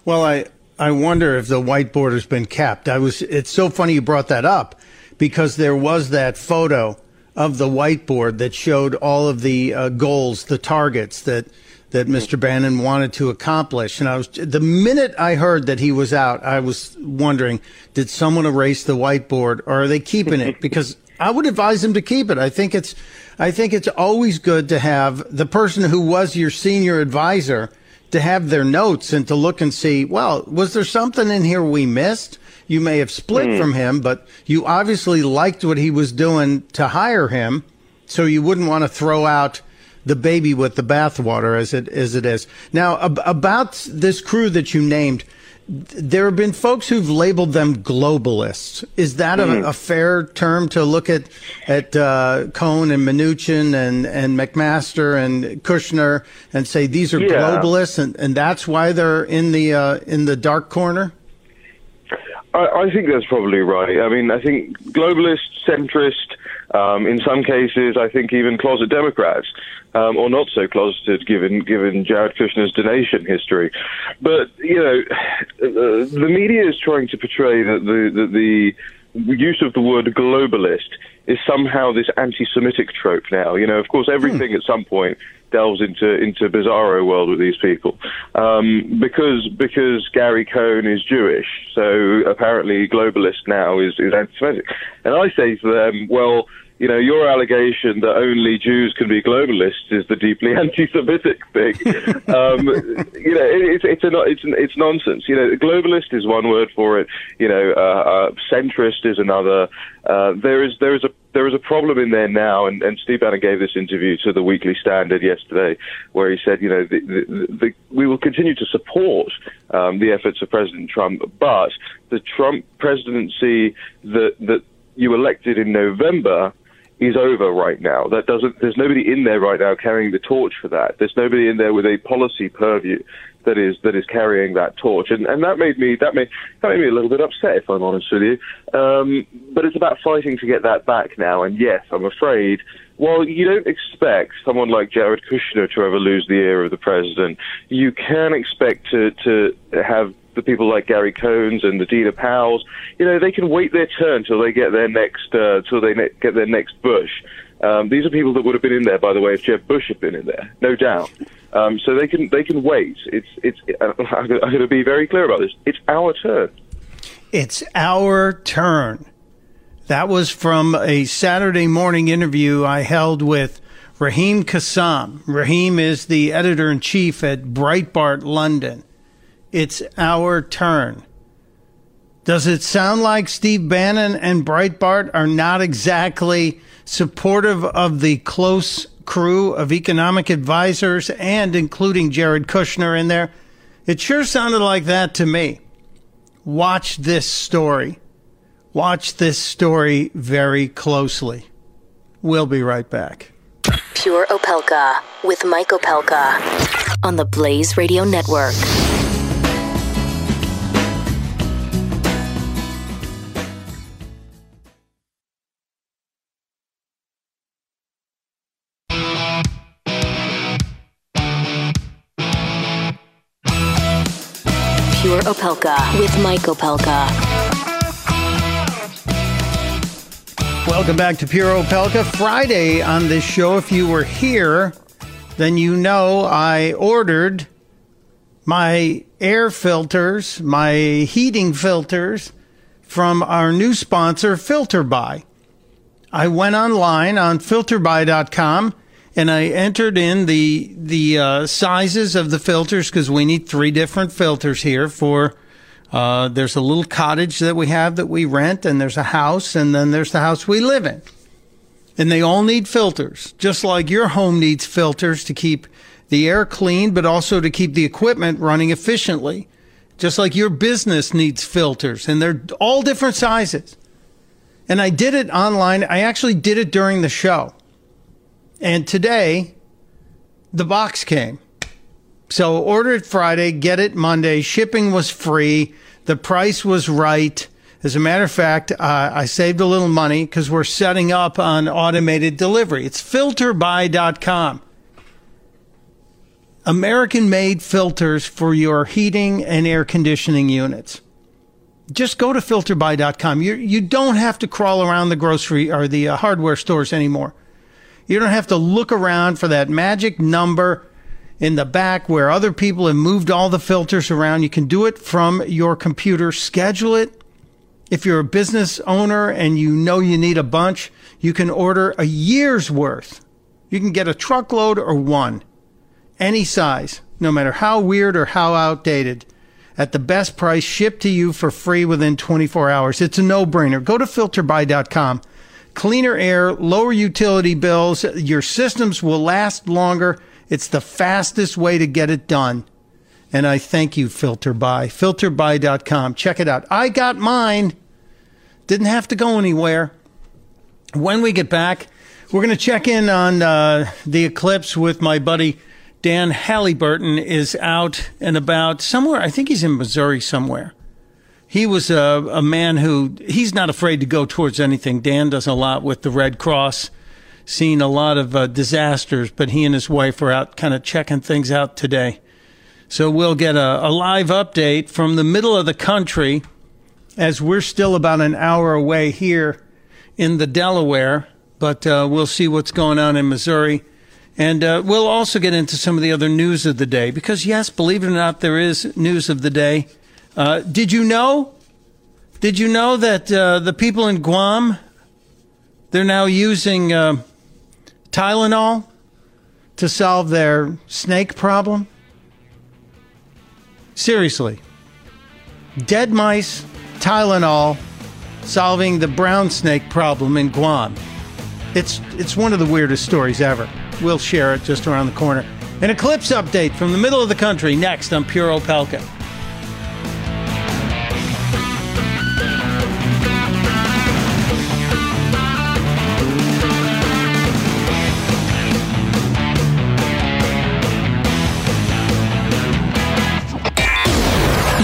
Well, I I wonder if the whiteboard has been kept. I was. It's so funny you brought that up because there was that photo of the whiteboard that showed all of the uh, goals, the targets that that Mr. Bannon wanted to accomplish. And I was the minute I heard that he was out, I was wondering, did someone erase the whiteboard or are they keeping it? [laughs] Because I would advise them to keep it. I think it's I think it's always good to have the person who was your senior advisor to have their notes and to look and see, well, was there something in here we missed? You may have split Hmm. from him, but you obviously liked what he was doing to hire him, so you wouldn't want to throw out the baby with the bathwater as it as it is. Now ab- about this crew that you named, there have been folks who've labeled them globalists. Is that a, a fair term to look at at uh, Cohn and Mnuchin and and McMaster and Kushner and say these are Yeah. globalists and, and that's why they're in the uh, in the dark corner? I, I think that's probably right. I mean, I think globalist, centrist, um, in some cases, I think even closet Democrats, um, or not so closeted, given given Jared Kushner's donation history. But you know, uh, the media is trying to portray that the that the use of the word globalist is somehow this anti-Semitic trope now. You know, of course, everything at some point delves into into bizarro world with these people um, because because Gary Cohn is Jewish, so apparently globalist now is is anti-Semitic, and I say to them, well. You know, your allegation that only Jews can be globalists is the deeply [laughs] anti-Semitic thing. [laughs] um, you know, it, it's it's a, it's it's nonsense. You know, globalist is one word for it. You know, uh, uh, centrist is another. Uh, there is there is a there is a problem in there now, and, and Steve Bannon gave this interview to the Weekly Standard yesterday, where he said, you know, the, the, the, we will continue to support um, the efforts of President Trump, but the Trump presidency that that you elected in November is over right now. That doesn't. There's nobody in there right now carrying the torch for that. There's nobody in there with a policy purview that is that is carrying that torch, and and that made me that made that made me a little bit upset, if I'm honest with you. Um, but it's about fighting to get that back now. And yes, I'm afraid. While you don't expect someone like Jared Kushner to ever lose the ear of the president, you can expect to to have the people like Gary Cohns and the Dina Powells, you know, they can wait their turn till they get their next, uh, till they ne- get their next Bush. Um, these are people that would have been in there, by the way, if Jeb Bush had been in there, no doubt. Um, so they can they can wait. It's it's. I'm going to be very clear about this. It's our turn. It's our turn. That was from a Saturday morning interview I held with Raheem Kassam. Raheem is the editor in chief at Breitbart London. It's our turn. Does it sound like Steve Bannon and Breitbart are not exactly supportive of the close crew of economic advisors and including Jared Kushner in there? It sure sounded like that to me. Watch this story. Watch this story very closely. We'll be right back. Pure Opelka with Mike Opelka on the Blaze Radio Network. Opelka with Mike Opelka. Welcome back to Pure Opelka. Friday on this show, if you were here, then you know I ordered my air filters, my heating filters from our new sponsor, FilterBuy. I went online on filterbuy.com and I entered in the the uh, sizes of the filters because we need three different filters here for. Uh, there's a little cottage that we have that we rent, and there's a house, and then there's the house we live in. And they all need filters, just like your home needs filters to keep the air clean, but also to keep the equipment running efficiently. Just like your business needs filters, and they're all different sizes. And I did it online. I actually did it during the show. And today, the box came. So order it Friday, get it Monday. Shipping was free. The price was right. As a matter of fact, uh, I saved a little money because we're setting up on automated delivery. It's filterbuy.com. American made filters for your heating and air conditioning units. Just go to filterbuy.com. You, you don't have to crawl around the grocery or the uh, hardware stores anymore. You don't have to look around for that magic number in the back where other people have moved all the filters around. You can do it from your computer. Schedule it. If you're a business owner and you know you need a bunch, you can order a year's worth. You can get a truckload or one, any size, no matter how weird or how outdated, at the best price, shipped to you for free within 24 hours. It's a no brainer. Go to filterbuy.com cleaner air, lower utility bills. Your systems will last longer. It's the fastest way to get it done. And I thank you, FilterBuy. FilterBuy.com. Check it out. I got mine. Didn't have to go anywhere. When we get back, we're going to check in on uh, the eclipse with my buddy Dan Halliburton is out and about somewhere. I think he's in Missouri somewhere. He was a, a man who he's not afraid to go towards anything. Dan does a lot with the Red Cross, seen a lot of uh, disasters, but he and his wife are out kind of checking things out today. So we'll get a, a live update from the middle of the country as we're still about an hour away here in the Delaware, but uh, we'll see what's going on in Missouri. And uh, we'll also get into some of the other news of the day because, yes, believe it or not, there is news of the day. Uh, did you know? Did you know that uh, the people in Guam they're now using uh, Tylenol to solve their snake problem? Seriously, dead mice, Tylenol, solving the brown snake problem in Guam. It's it's one of the weirdest stories ever. We'll share it just around the corner. An eclipse update from the middle of the country next on Pure Opelka.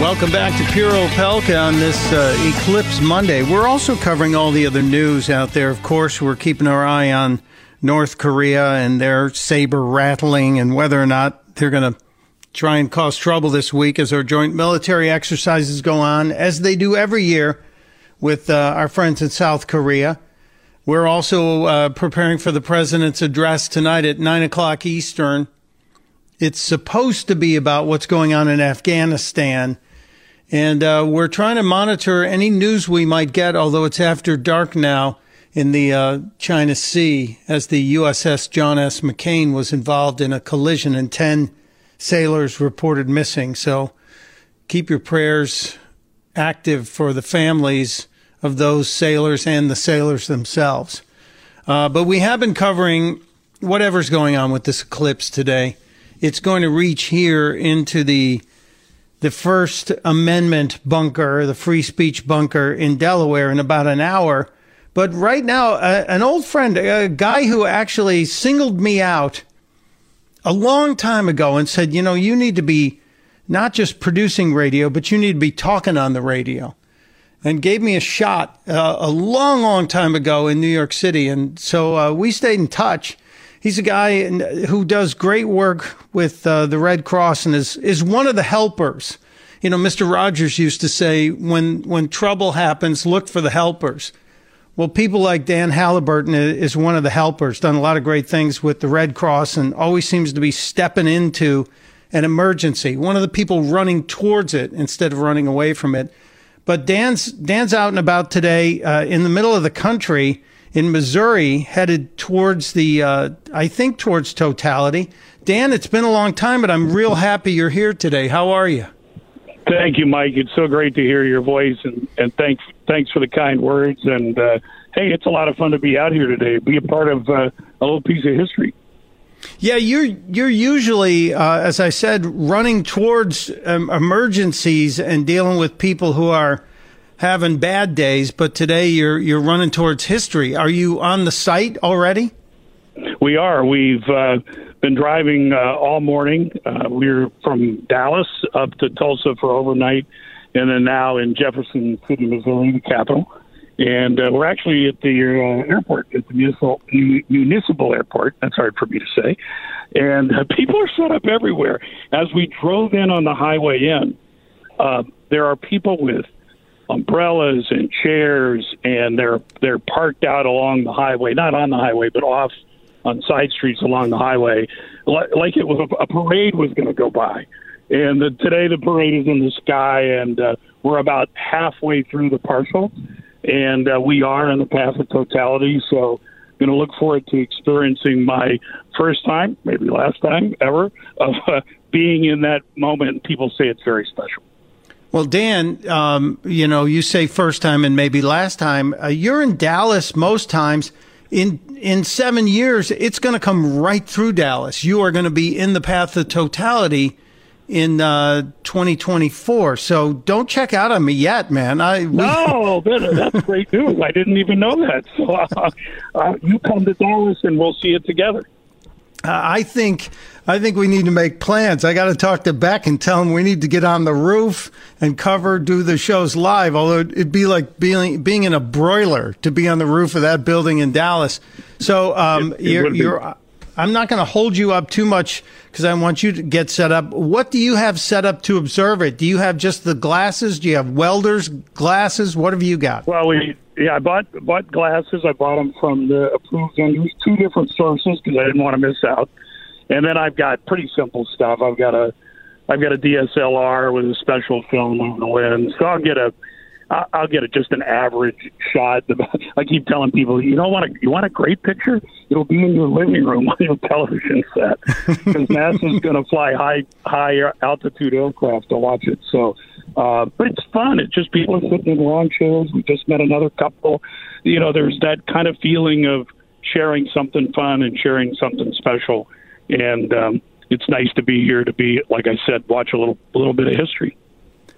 Welcome back to Pure Opelka on this uh, Eclipse Monday. We're also covering all the other news out there. Of course, we're keeping our eye on North Korea and their saber rattling and whether or not they're going to try and cause trouble this week as our joint military exercises go on, as they do every year with uh, our friends in South Korea. We're also uh, preparing for the president's address tonight at 9 o'clock Eastern. It's supposed to be about what's going on in Afghanistan. And uh, we're trying to monitor any news we might get, although it's after dark now in the uh, China Sea, as the USS John S. McCain was involved in a collision and 10 sailors reported missing. So keep your prayers active for the families of those sailors and the sailors themselves. Uh, but we have been covering whatever's going on with this eclipse today it's going to reach here into the the First Amendment bunker, the free speech bunker in Delaware in about an hour. But right now, an old friend, a guy who actually singled me out a long time ago and said, you know, you need to be not just producing radio, but you need to be talking on the radio. And gave me a shot uh, a long, long time ago in New York City. And so uh, we stayed in touch he's a guy who does great work with uh, the Red Cross and is is one of the helpers. You know, Mr. Rogers used to say, when when trouble happens, look for the helpers. Well, people like Dan Halliburton is one of the helpers. Done a lot of great things with the Red Cross, and always seems to be stepping into an emergency. One of the people running towards it instead of running away from it. But Dan's Dan's out and about today uh, in the middle of the country in Missouri headed towards the, uh, I think, towards totality. Dan, it's been a long time, but I'm real happy you're here today. How are you? Thank you, Mike. It's so great to hear your voice, and, and thanks thanks for the kind words. And uh, hey, it's a lot of fun to be out here today, be a part of uh, a little piece of history. Yeah, you're you're usually, uh, as I said, running towards um, emergencies and dealing with people who are having bad days, but today you're you're running towards history. Are you on the site already? We are. We've uh, been driving uh, all morning. Uh, we're from Dallas up to Tulsa for overnight, and then now in Jefferson City, Missouri, the capital. And uh, we're actually at the uh, airport, at the municipal, municipal airport. That's hard for me to say. And uh, people are set up everywhere. As we drove in on the highway in, there are people with umbrellas and chairs, and they're they're parked out along the highway, not on the highway, but off on side streets along the highway, like, like it was a, parade was going to go by. And the, today the parade is in the sky, and uh, we're about halfway through the parcel, and uh, we are in the path of totality. So, going to look forward to experiencing my first time, maybe last time ever, of uh, being in that moment. People say it's very special. Well, Dan, um, you know, you say first time and maybe last time. Uh, you're in Dallas most times. In in seven years, it's going to come right through Dallas. You are going to be in the path of totality in uh, 2024. So don't check out on me yet, man. I we- no, [laughs] that's great news. I didn't even know that. So uh, [laughs] uh, you come to Dallas and we'll see it together. I think I think we need to make plans. I got to talk to Beck and tell him we need to get on the roof and cover, do the shows live. Although it'd be like being being in a broiler to be on the roof of that building in Dallas. So um, it, it you're, you're I'm not going to hold you up too much because I want you to get set up. What do you have set up to observe it? Do you have just the glasses? Do you have welders glasses? What have you got? Well, we yeah, I bought bought glasses. I bought them from the approved vendors, two different sources because I didn't want to miss out. And then I've got pretty simple stuff. I've got a I've got a DSLR with a special film on the lens, so I'll get a I'll get a, just an average shot. [laughs] I keep telling people, you don't want a you want a great picture, it'll be in your living room on your television set [laughs] because NASA's going to fly high high altitude aircraft to watch it. So, uh, but it's fun. It's just people sitting in lawn chairs. We just met another couple. You know, there's that kind of feeling of sharing something fun and sharing something special, and um, it's nice to be here to be, like I said, watch a little a little bit of history.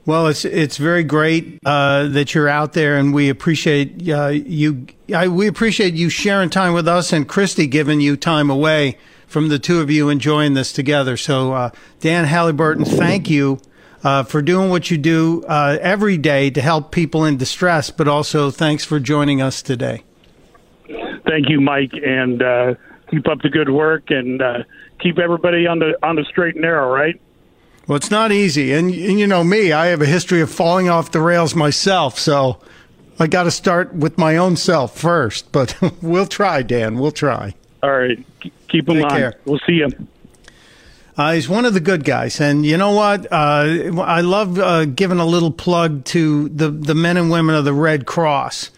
Well, it's it's very great uh, that you're out there, and we appreciate uh, you. I, we appreciate you sharing time with us, and Christy giving you time away from the two of you enjoying this together. So, uh, Dan Halliburton, thank you uh, for doing what you do uh, every day to help people in distress, but also thanks for joining us today. Thank you, Mike, and uh, keep up the good work, and keep everybody on the on the straight and narrow. Right. Well, it's not easy. And, and, you know me, I have a history of falling off the rails myself. So I got to start with my own self first. [laughs] But we'll try, Dan. We'll try. All right. Keep him Take on. Care. We'll see you. Uh, he's one of the good guys. And you know what? Uh, I love uh, giving a little plug to the, the men and women of the Red Cross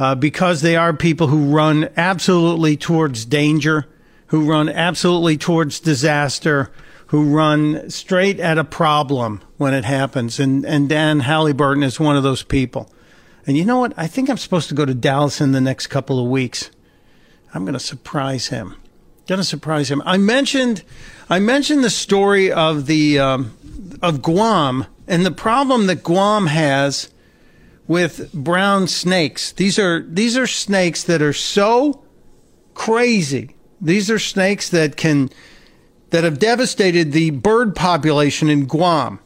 uh, because they are people who run absolutely towards danger, who run absolutely towards disaster who run straight at a problem when it happens. And, and Dan Halliburton is one of those people. And you know what? I think I'm supposed to go to Dallas in the next couple of weeks. I'm going to surprise him. Going to surprise him. I mentioned, I mentioned the story of the um, of Guam and the problem that Guam has with brown snakes. These are these are snakes that are so crazy. These are snakes that can that have devastated the bird population in Guam.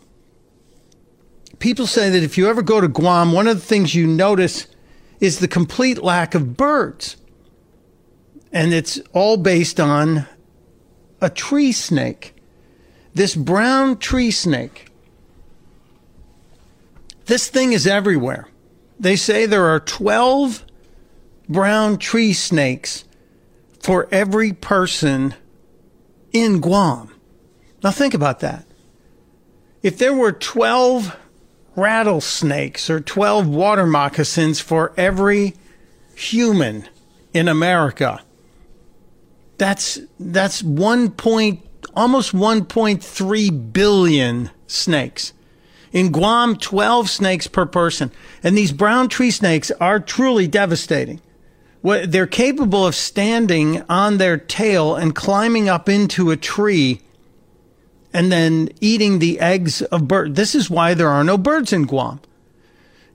People say that if you ever go to Guam, one of the things you notice is the complete lack of birds. And it's all based on a tree snake. This brown tree snake. This thing is everywhere. They say there are 12 brown tree snakes for every person in Guam. Now think about that. If there were 12 rattlesnakes or 12 water moccasins for every human in America, that's that's 1 point almost 1.3 billion snakes. In Guam, 12 snakes per person. And these brown tree snakes are truly devastating they're capable of standing on their tail and climbing up into a tree and then eating the eggs of birds. This is why there are no birds in Guam.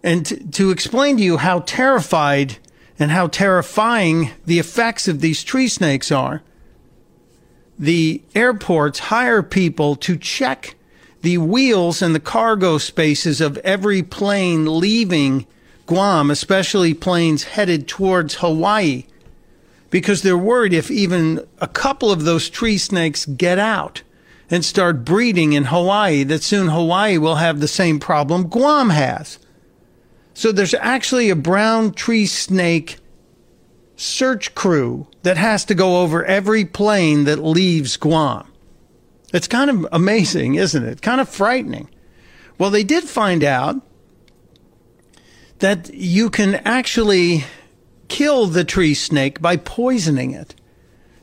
And to, to explain to you how terrified and how terrifying the effects of these tree snakes are, the airports hire people to check the wheels and the cargo spaces of every plane leaving Guam, especially planes headed towards Hawaii, because they're worried if even a couple of those tree snakes get out and start breeding in Hawaii, that soon Hawaii will have the same problem Guam has. So there's actually a brown tree snake search crew that has to go over every plane that leaves Guam. It's kind of amazing, isn't it? Kind of frightening. Well, they did find out that you can actually kill the tree snake by poisoning it.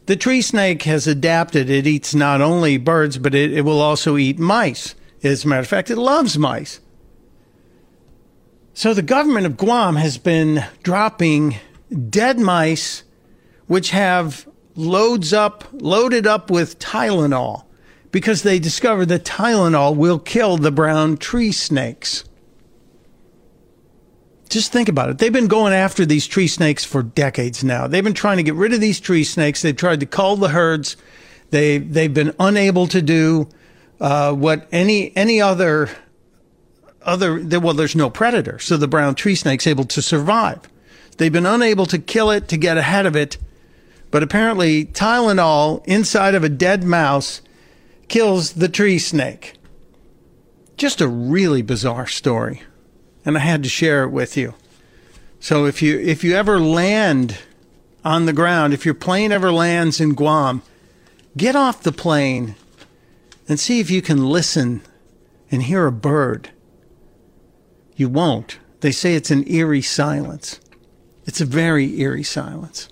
The tree snake has adapted. It eats not only birds, but it, it will also eat mice. As a matter of fact, it loves mice. So the government of Guam has been dropping dead mice, which have loads up, loaded up with Tylenol, because they discovered that Tylenol will kill the brown tree snakes. Just think about it. They've been going after these tree snakes for decades now. They've been trying to get rid of these tree snakes. They've tried to cull the herds. They they've been unable to do uh, what any any other other well. There's no predator, so the brown tree snake's able to survive. They've been unable to kill it to get ahead of it, but apparently Tylenol inside of a dead mouse kills the tree snake. Just a really bizarre story and I had to share it with you. So if you if you ever land on the ground, if your plane ever lands in Guam, get off the plane and see if you can listen and hear a bird. You won't. They say it's an eerie silence. It's a very eerie silence.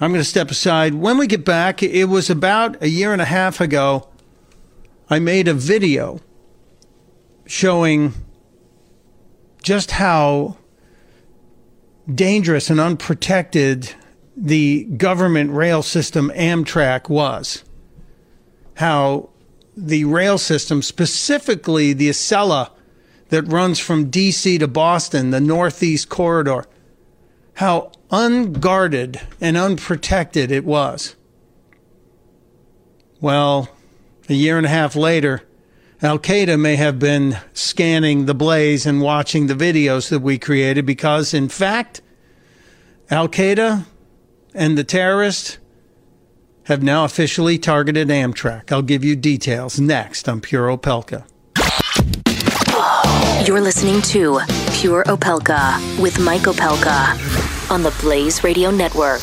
I'm going to step aside. When we get back, it was about a year and a half ago. I made a video showing just how dangerous and unprotected the government rail system Amtrak was. How the rail system, specifically the Acela that runs from DC to Boston, the Northeast Corridor, how unguarded and unprotected it was. Well, a year and a half later, Al Qaeda may have been scanning the blaze and watching the videos that we created because, in fact, Al Qaeda and the terrorists have now officially targeted Amtrak. I'll give you details next on Pure Opelka. You're listening to Pure Opelka with Mike Opelka on the Blaze Radio Network.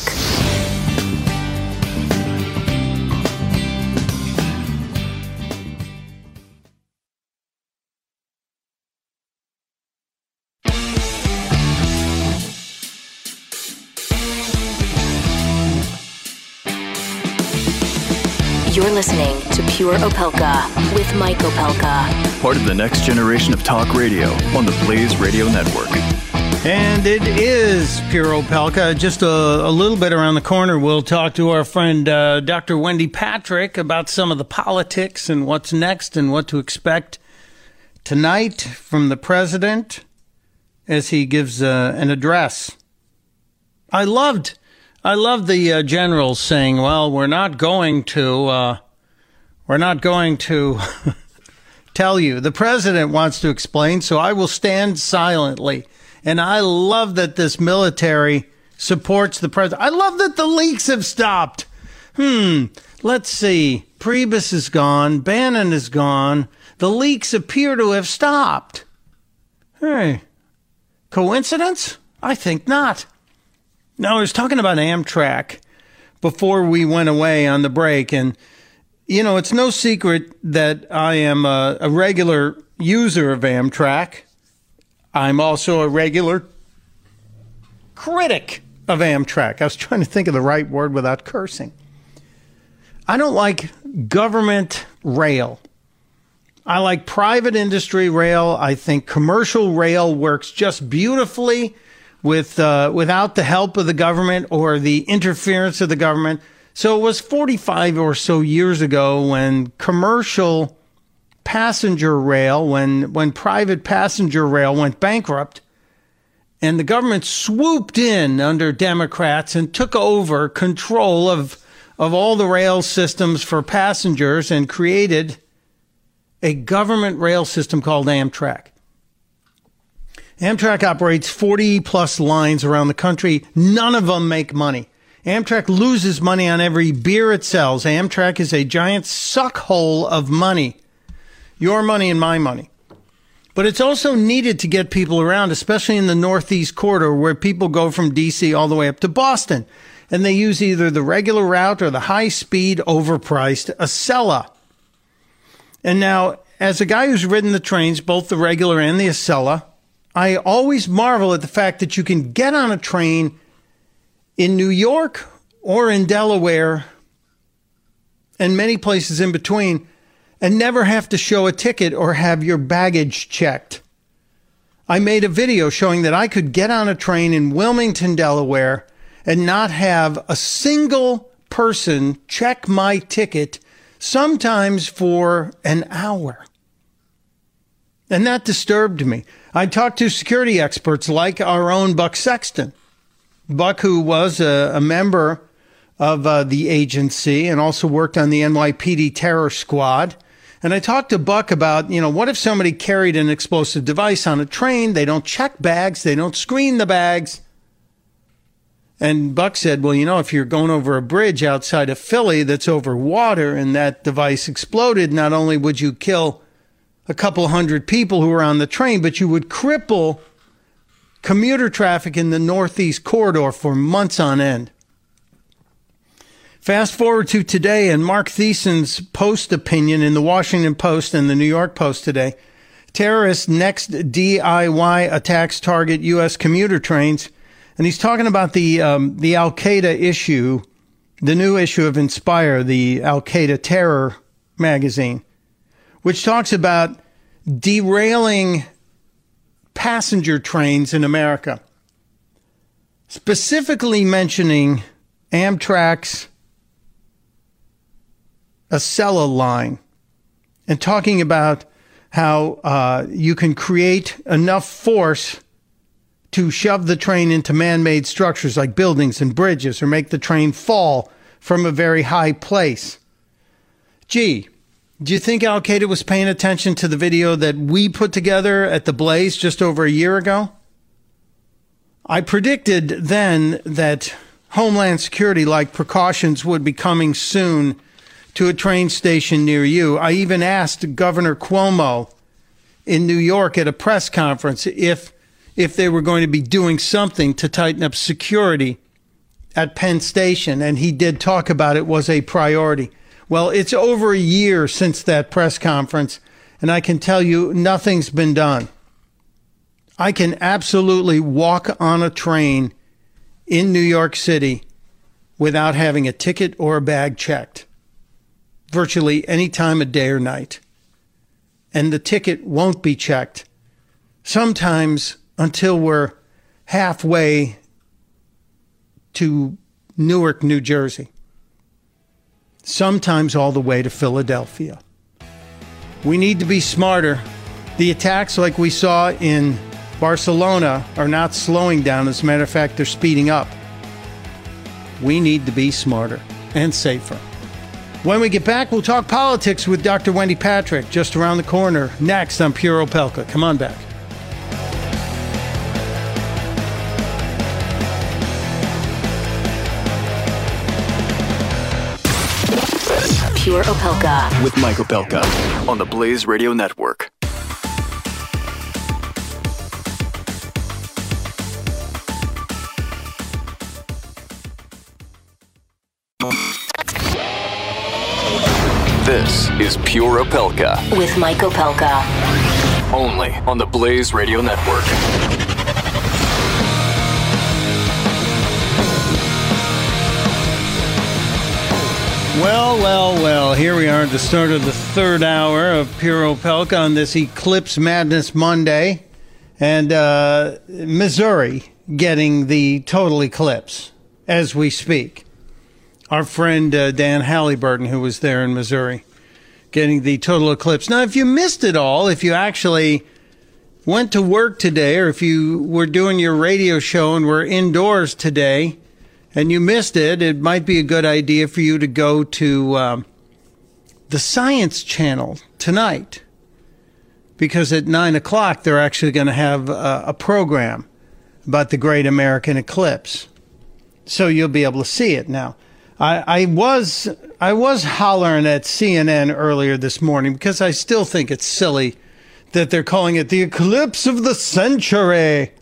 Pure Opelka with Mike Opelka. Part of the next generation of talk radio on the Blaze Radio Network. And it is Pure Opelka. Just a, a, little bit around the corner, we'll talk to our friend uh, Dr. Wendy Patrick about some of the politics and what's next and what to expect tonight from the president as he gives uh, an address. I loved I loved the uh, generals saying, "Well, we're not going to, uh, we're not going to [laughs] tell you." The president wants to explain, so I will stand silently. And I love that this military supports the president. I love that the leaks have stopped. Hmm. Let's see. Priebus is gone. Bannon is gone. The leaks appear to have stopped. Hey, coincidence? I think not. Now, I was talking about Amtrak before we went away on the break, and you know, it's no secret that I am a, a regular user of Amtrak. I'm also a regular critic of Amtrak. I was trying to think of the right word without cursing. I don't like government rail. I like private industry rail. I think commercial rail works just beautifully with uh, without the help of the government or the interference of the government. So it was 45 or so years ago when commercial passenger rail, when when private passenger rail went bankrupt, and the government swooped in under Democrats and took over control of of all the rail systems for passengers and created a government rail system called Amtrak. Amtrak operates 40 plus lines around the country. None of them make money. Amtrak loses money on every beer it sells. Amtrak is a giant suck hole of money. Your money and my money. But it's also needed to get people around, especially in the Northeast corridor where people go from DC all the way up to Boston. And they use either the regular route or the high speed, overpriced Acela. And now, as a guy who's ridden the trains, both the regular and the Acela, I always marvel at the fact that you can get on a train in New York or in Delaware and many places in between and never have to show a ticket or have your baggage checked. I made a video showing that I could get on a train in Wilmington, Delaware, and not have a single person check my ticket, sometimes for an hour. And that disturbed me. I talked to security experts like our own Buck Sexton. Buck, who was a, a member of uh, the agency and also worked on the NYPD terror squad. And I talked to Buck about, you know, what if somebody carried an explosive device on a train? They don't check bags, they don't screen the bags. And Buck said, well, you know, if you're going over a bridge outside of Philly that's over water and that device exploded, not only would you kill a couple hundred people who were on the train, but you would cripple commuter traffic in the Northeast corridor for months on end. Fast forward to today and Marc Thiessen's post opinion in the Washington Post and the New York Post today. Terrorists next DIY attacks target U.S. commuter trains. And he's talking about the, um, the Al Qaeda issue, the new issue of Inspire, the Al Qaeda terror magazine, which talks about derailing passenger trains in America, specifically mentioning Amtrak's Acela line and talking about how uh, you can create enough force to shove the train into man made structures like buildings and bridges or make the train fall from a very high place. Gee, do you think Al Qaeda was paying attention to the video that we put together at the Blaze just over a year ago? I predicted then that Homeland Security like precautions would be coming soon to a train station near you. I even asked Governor Cuomo in New York at a press conference if if they were going to be doing something to tighten up security at Penn Station, and he did talk about it was a priority. Well, it's over a year since that press conference, and I can tell you nothing's been done. I can absolutely walk on a train in New York City without having a ticket or a bag checked virtually any time of day or night. And the ticket won't be checked. Sometimes until we're halfway to Newark, New Jersey. Sometimes all the way to Philadelphia. We need to be smarter. The attacks, like we saw in Barcelona, are not slowing down. As a matter of fact, they're speeding up. We need to be smarter and safer. When we get back, we'll talk politics with Dr. Wendy Patrick just around the corner. Next on Pure Opelka. Come on back. Pure Opelka. With Mike Opelka on the Blaze Radio Network. This is Pure Opelka. With Mike Opelka. Only on the Blaze Radio Network. Well, well, well, here we are at the start of the third hour of Pure Opelka on this Eclipse Madness Monday. And uh, Missouri getting the total eclipse as we speak. Our friend uh, Dan Halliburton, who was there in Missouri, getting the total eclipse. Now, if you missed it all, if you actually went to work today, or if you were doing your radio show and were indoors today, and you missed it, it might be a good idea for you to go to um, the Science Channel tonight. Because at nine o'clock, they're actually going to have a, a program about the Great American Eclipse. So you'll be able to see it now. I, I was I was hollering at CNN earlier this morning because I still think it's silly that they're calling it the eclipse of the century.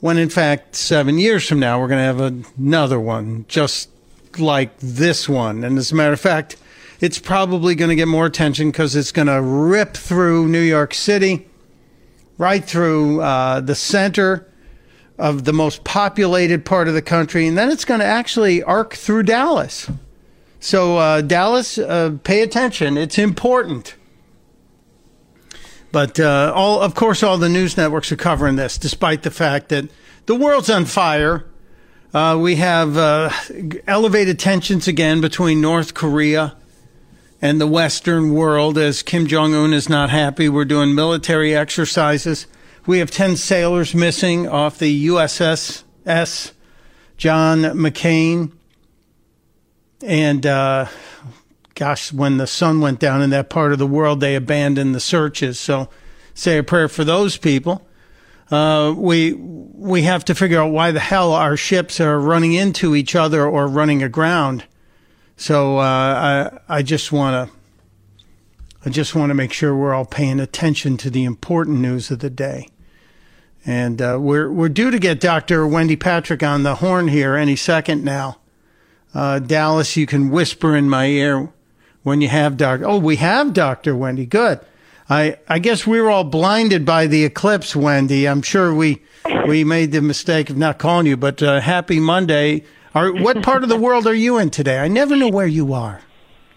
When in fact, seven years from now, we're going to have another one just like this one. And as a matter of fact, it's probably going to get more attention because it's going to rip through New York City, right through uh, the center of the most populated part of the country, and then it's going to actually arc through Dallas. So, uh, Dallas, uh, pay attention. It's important. But uh, all, of course, all the news networks are covering this, despite the fact that the world's on fire. Uh, we have uh, elevated tensions again between North Korea and the Western world as Kim Jong Un is not happy. We're doing military exercises. We have 10 sailors missing off the USS S. John McCain. And, uh, gosh, when the sun went down in that part of the world, they abandoned the searches. So say a prayer for those people. Uh, we we have to figure out why the hell our ships are running into each other or running aground. So uh, I I just want to I just want to make sure we're all paying attention to the important news of the day. And uh, we're we're due to get Dr. Wendy Patrick on the horn here any second now. Uh, Dallas, you can whisper in my ear when you have Dr. Oh, we have Dr. Wendy. Good. I I guess we were all blinded by the eclipse, Wendy. I'm sure we we made the mistake of not calling you, but uh, happy Monday. Are, what part of the world are you in today? I never know where you are.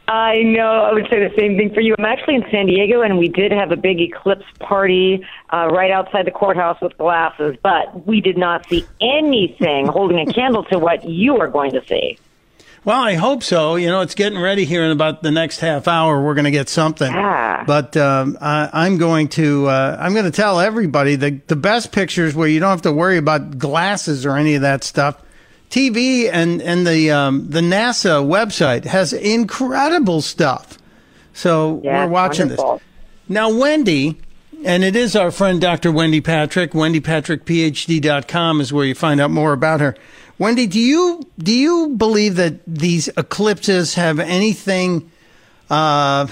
I know. I would say the same thing for you. I'm actually in San Diego, and we did have a big eclipse party uh, right outside the courthouse with glasses, but we did not see anything holding a candle to what you are going to see. Well, I hope so. You know, it's getting ready here in about the next half hour. We're going to get something. Yeah. But um, I, am going to uh, I'm going to tell everybody the the best pictures where you don't have to worry about glasses or any of that stuff TV and and the um, the NASA website has incredible stuff. So yeah, we're watching wonderful. this. Now, Wendy, and it is our friend Dr. Wendy Patrick. WendyPatrickPhD.com is where you find out more about her. Wendy, do you do you believe that these eclipses have anything uh,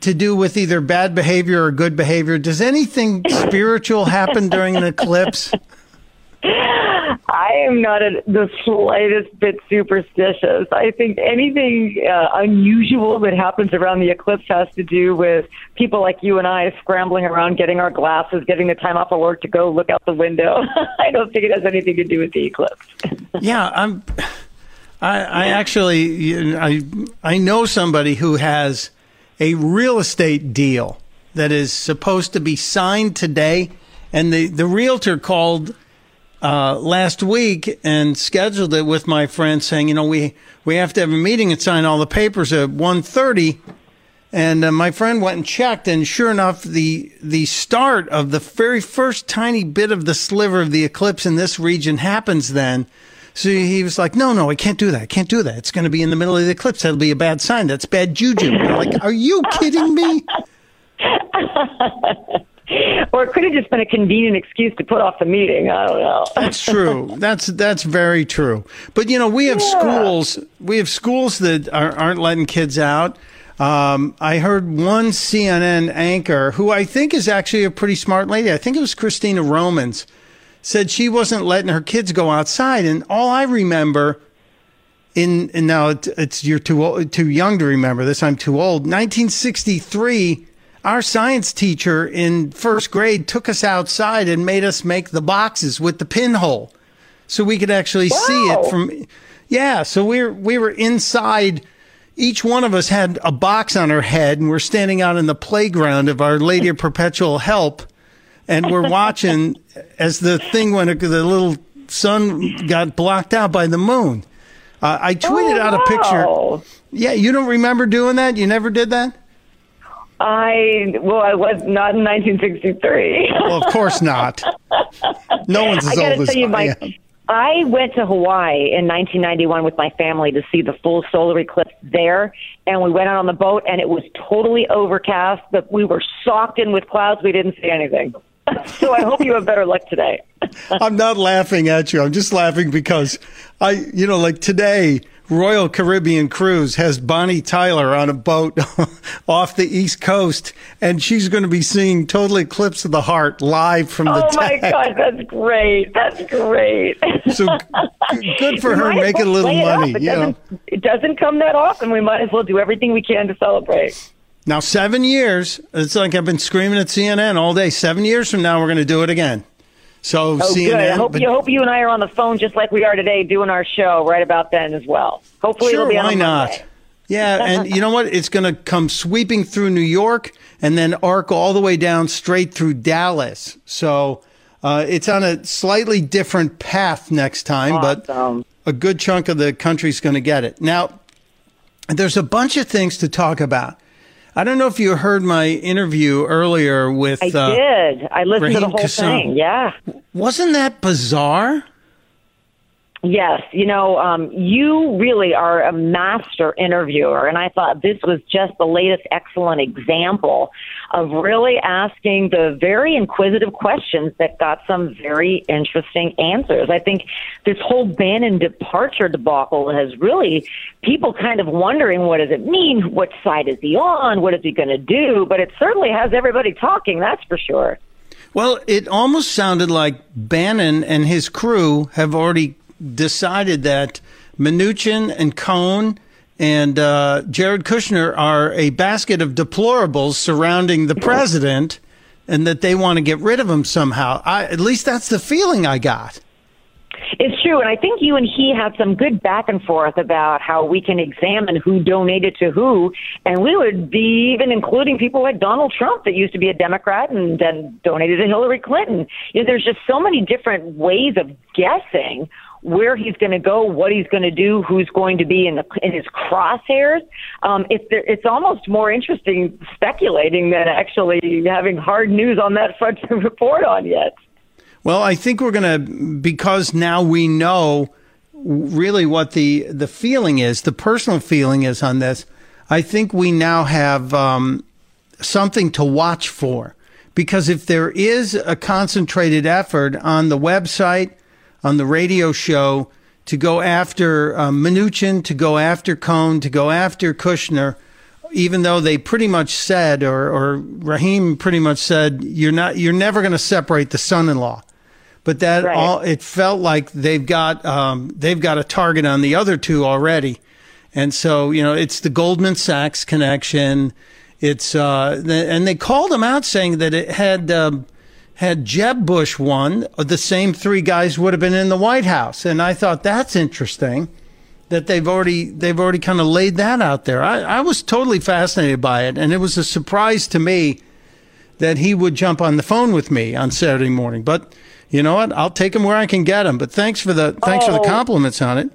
to do with either bad behavior or good behavior? Does anything spiritual happen during an eclipse? [laughs] I am not a, the slightest bit superstitious. I think anything uh, unusual that happens around the eclipse has to do with people like you and I scrambling around, getting our glasses, getting the time off of work to go look out the window. [laughs] I don't think it has anything to do with the eclipse. [laughs] yeah, I'm. I, I actually, I, I know somebody who has a real estate deal that is supposed to be signed today, and the the realtor called uh, last week and scheduled it with my friend saying, you know, we, we have to have a meeting and sign all the papers at 1.30. And uh, my friend went and checked, and sure enough, the the start of the very first tiny bit of the sliver of the eclipse in this region happens then. So he was like, "No, no, I can't do that. I can't do that. It's going to be in the middle of the eclipse. That'll be a bad sign. That's bad juju." Like, "Are you kidding me?" [laughs] [laughs] or it could have just been a convenient excuse to put off the meeting. I don't know. that's true. [laughs] That's that's very true. But you know, we have yeah. schools. We have schools that are, aren't letting kids out. Um, I heard one CNN anchor who I think is actually a pretty smart lady. I think it was Christine Romans said she wasn't letting her kids go outside, and all I remember. In, and now it's, it's you're too old, too young to remember this. I'm too old. 1963, our science teacher in first grade took us outside and made us make the boxes with the pinhole so we could actually wow. see it from yeah so we were we were inside each one of us had a box on our head and we're standing out in the playground of our lady of perpetual help and we're watching [laughs] as the thing went the little sun got blocked out by the moon. Uh, i tweeted oh, out a picture. yeah you don't remember doing that? You never did that I well, I was not in 1963. well, of course not. No one's as I old as tell you, my, I went to Hawaii in 1991 with my family to see the full solar eclipse there, and we went out on the boat, and it was totally overcast. But we were socked in with clouds. We didn't see anything. [laughs] so I hope you have better luck today. I'm not laughing at you. I'm just laughing because I, you know, like today Royal Caribbean Cruise has Bonnie Tyler on a boat [laughs] off the East Coast, and she's going to be seeing Total Eclipse of the Heart live from the Oh my deck. God, that's great. That's great. So good for her making a little it money. It doesn't, it doesn't come that often. We might as well do everything we can to celebrate. Now, seven years, it's like I've been screaming at CNN all day. Seven years from now, we're going to do it again. So, Oh, CNN. good. I hope but- you hope you and I are on the phone just like we are today, doing our show right about then as well. Hopefully, Sure, it'll be on why not? Monday. Yeah, and you know what? It's going to come sweeping through New York and then arc all the way down straight through Dallas. So uh, it's on a slightly different path next time, but a good chunk of the country's going to get it. Now, there's a bunch of things to talk about. I don't know if you heard my interview earlier with. I uh, did. I listened to the whole Kassam. thing. Yeah. Wasn't that bizarre? Yes, you know, um, you really are a master interviewer, and I thought this was just the latest excellent example of really asking the very inquisitive questions that got some very interesting answers. I think this whole Bannon departure debacle has really people kind of wondering what does it mean, what side is he on, what is he going to do, but it certainly has everybody talking, that's for sure. Well, it almost sounded like Bannon and his crew have already decided that Mnuchin and Cohn and uh, Jared Kushner are a basket of deplorables surrounding the president, and that they want to get rid of him somehow. I, at least that's the feeling I got. It's true, and I think you and he had some good back and forth about how we can examine who donated to who, and we would be even including people like Donald Trump that used to be a Democrat and then donated to Hillary Clinton. You know, there's just so many different ways of guessing where he's going to go, what he's going to do, who's going to be in the in his crosshairs. Um, it's it's almost more interesting speculating than actually having hard news on that front to report on yet. Well, I think we're going to because now we know really what the the feeling is, the personal feeling is on this. I think we now have um, something to watch for because if there is a concentrated effort on the website, on the radio show to go after uh, Mnuchin, to go after Cohn, to go after Kushner, even though they pretty much said, or, or Raheem pretty much said, you're not, you're never going to separate the son-in-law. But that Right. all, it felt like they've got, um, they've got a target on the other two already. And so, you know, it's the Goldman Sachs connection. It's, uh, and they called him out saying that it had, um, had Jeb Bush won, the same three guys would have been in the White House. And I thought that's interesting that they've already they've already kind of laid that out there. I, I was totally fascinated by it, and it was a surprise to me that he would jump on the phone with me on Saturday morning. But you know what? I'll take him where I can get him. But thanks for the thanks for the Oh. compliments on it.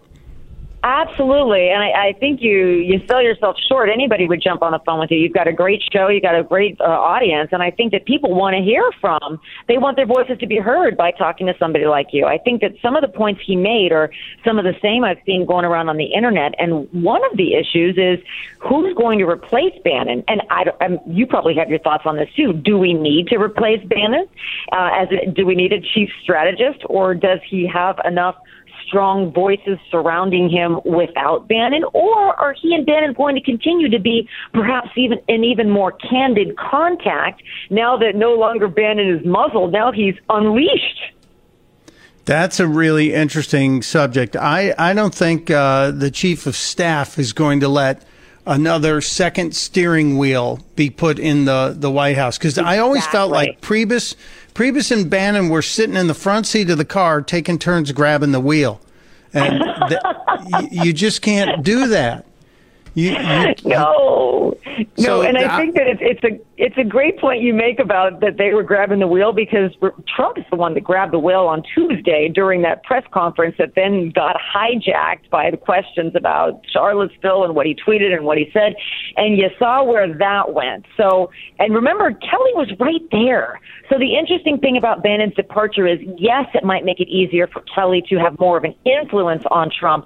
Absolutely, and I, I think you you sell yourself short. Anybody would jump on the phone with you. You've got a great show, you've got a great uh, audience, and I think that people want to hear from. They want their voices to be heard by talking to somebody like you. I think that some of the points he made are some of the same I've seen going around on the internet. And one of the issues is who's going to replace Bannon. And I, don't- um, you probably have your thoughts on this too. Do we need to replace Bannon? Uh, as a, do we need a chief strategist, or does he have enough? Strong voices surrounding him without Bannon, or are he and Bannon going to continue to be perhaps even an even more candid contact now that no longer Bannon is muzzled? Now he's unleashed. That's a really interesting subject. I, I don't think uh, the chief of staff is going to let another second steering wheel be put in the, the White House because I always felt like Priebus, Priebus and Bannon were sitting in the front seat of the car taking turns grabbing the wheel, and th- you just can't do that. You, you, [laughs] no, no, So and I think that it's, it's a it's a great point you make about that they were grabbing the wheel because Trump is the one that grabbed the wheel on Tuesday during that press conference that then got hijacked by the questions about Charlottesville and what he tweeted and what he said, and you saw where that went. So, and remember, Kelly was right there. So the interesting thing about Bannon's departure is, yes, it might make it easier for Kelly to have more of an influence on Trump,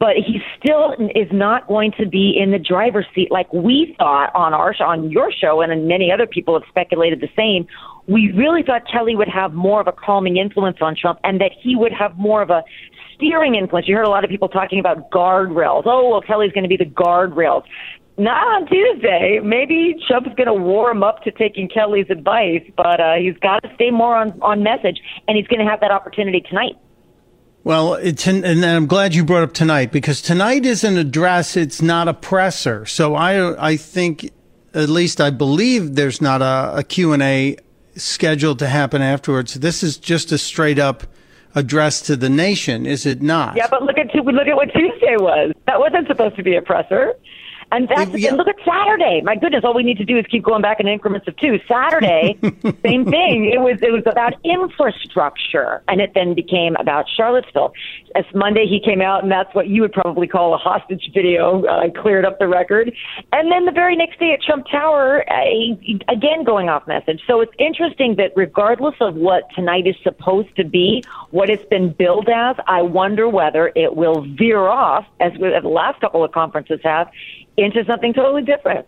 but he still is not going to be in the driver's seat like we thought on our on your show, and many other people have speculated the same. We really thought Kelly would have more of a calming influence on Trump, and that he would have more of a steering influence. You heard a lot of people talking about guardrails. Oh, well, Kelly's going to be the guardrails. Not on Tuesday. Maybe Trump's going to warm up to taking Kelly's advice, but uh, he's got to stay more on, on message, and he's going to have that opportunity tonight. Well, and I'm glad you brought up tonight because tonight is an address. It's not a presser. So I I think at least I believe there's not a, a Q and A scheduled to happen afterwards. This is just a straight up address to the nation, is it not? Yeah, but look at look at what Tuesday was. That wasn't supposed to be a presser. And that's yeah. and look at Saturday. My goodness, all we need to do is keep going back in increments of two. Saturday, [laughs] same thing. It was it was about infrastructure, and it then became about Charlottesville. As Monday, he came out, and that's what you would probably call a hostage video. Uh, cleared up the record, and then the very next day at Trump Tower, uh, again going off message. So it's interesting that regardless of what tonight is supposed to be, what it's been billed as, I wonder whether it will veer off as the last couple of conferences have into something totally different.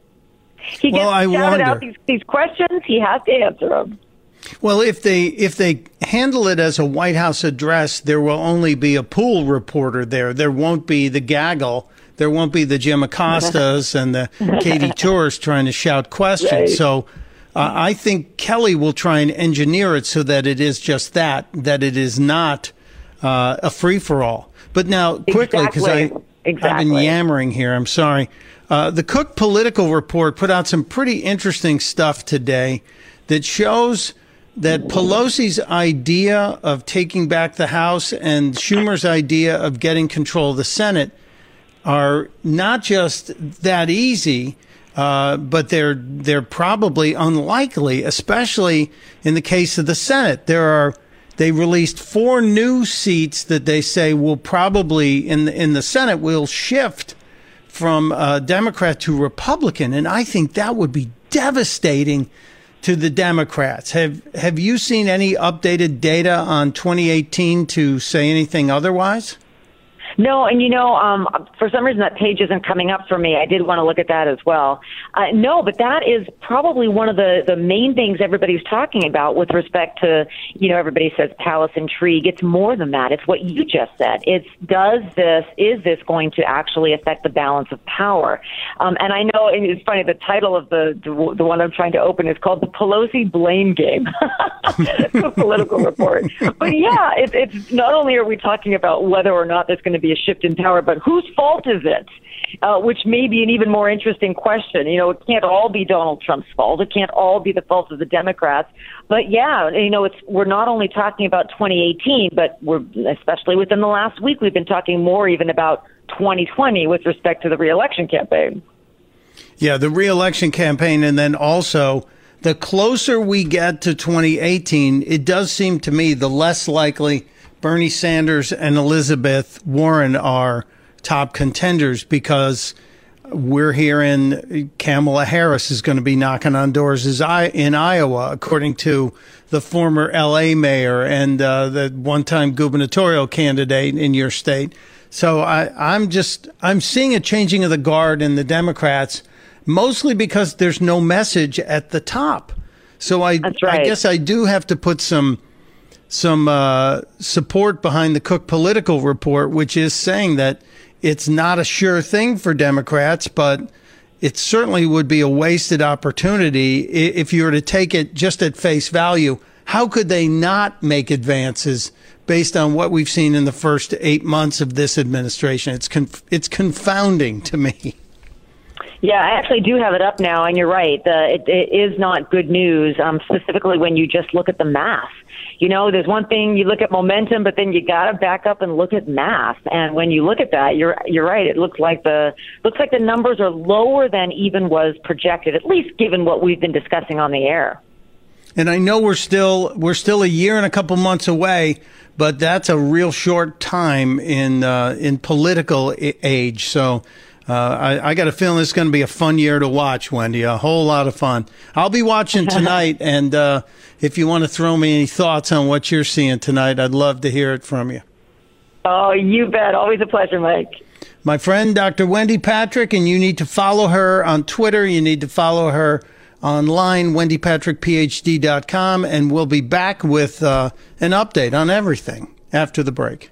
He gets well, I shouted wonder. out these, these questions. He has to answer them. Well, if they if they handle it as a White House address, there will only be a pool reporter there. There won't be the gaggle. There won't be the Jim Acostas and the Katy [laughs] Turs trying to shout questions. Right. So. Uh, I think Kelly will try and engineer it so that it is just that, that it is not uh, a free for all. But now, quickly, because exactly. I, exactly. I've been yammering here. I'm sorry. Uh, the Cook Political Report put out some pretty interesting stuff today that shows that Pelosi's idea of taking back the House and Schumer's idea of getting control of the Senate are not just that easy, uh, but they're they're probably unlikely, especially in the case of the Senate. There are they released four new seats that they say will probably in the, in the Senate will shift from uh, Democrat to Republican, and I think that would be devastating to the Democrats. Have Have you seen any updated data on 2018 to say anything otherwise? No, and you know, um, for some reason that page isn't coming up for me. I did want to look at that as well. Uh, no, but that is probably one of the the main things everybody's talking about with respect to, you know, everybody says palace intrigue. It's more than that. It's what you just said. It's does this is this going to actually affect the balance of power? Um, and I know and it's funny. The title of the, the the one I'm trying to open is called the Pelosi blame game. [laughs] the political report. But yeah, it, it's not only are we talking about whether or not there's going to be a shift in power, but whose fault is it? Uh, which may be an even more interesting question. You know, it can't all be Donald Trump's fault. It can't all be the fault of the Democrats. But yeah, you know, it's we're not only talking about 2018, but we're especially within the last week we've been talking more even about 2020 with respect to the reelection campaign. Yeah, the reelection campaign, and then also the closer we get to 2018, it does seem to me the less likely Bernie Sanders and Elizabeth Warren are top contenders because we're hearing Kamala Harris is going to be knocking on doors in Iowa, according to the former LA mayor and uh, the one time gubernatorial candidate in your state. So I, I'm just, I'm seeing a changing of the guard in the Democrats, mostly because there's no message at the top. So I, right. I guess I do have to put some some uh, support behind the Cook Political Report, which is saying that it's not a sure thing for Democrats, but it certainly would be a wasted opportunity if you were to take it just at face value. How could they not make advances based on what we've seen in the first eight months of this administration? It's conf- it's confounding to me. [laughs] Yeah, I actually do have it up now, and you're right. The, it, it is not good news, um, specifically when you just look at the math you know, there's one thing you look at momentum, but then you got to back up and look at math. And when you look at that, you're you're right. It looks like the looks like the numbers are lower than even was projected, at least given what we've been discussing on the air. And I know we're still we're still a year and a couple months away, but that's a real short time in uh, in political age. So uh, I, I, got a feeling it's going to be a fun year to watch, Wendy. A whole lot of fun. I'll be watching [laughs] tonight, and uh, if you want to throw me any thoughts on what you're seeing tonight, I'd love to hear it from you. Oh, you bet. Always a pleasure, Mike. My friend, Dr. Wendy Patrick, and you need to follow her on Twitter. You need to follow her online, wendypatrickphd.com, and we'll be back with uh, an update on everything after the break.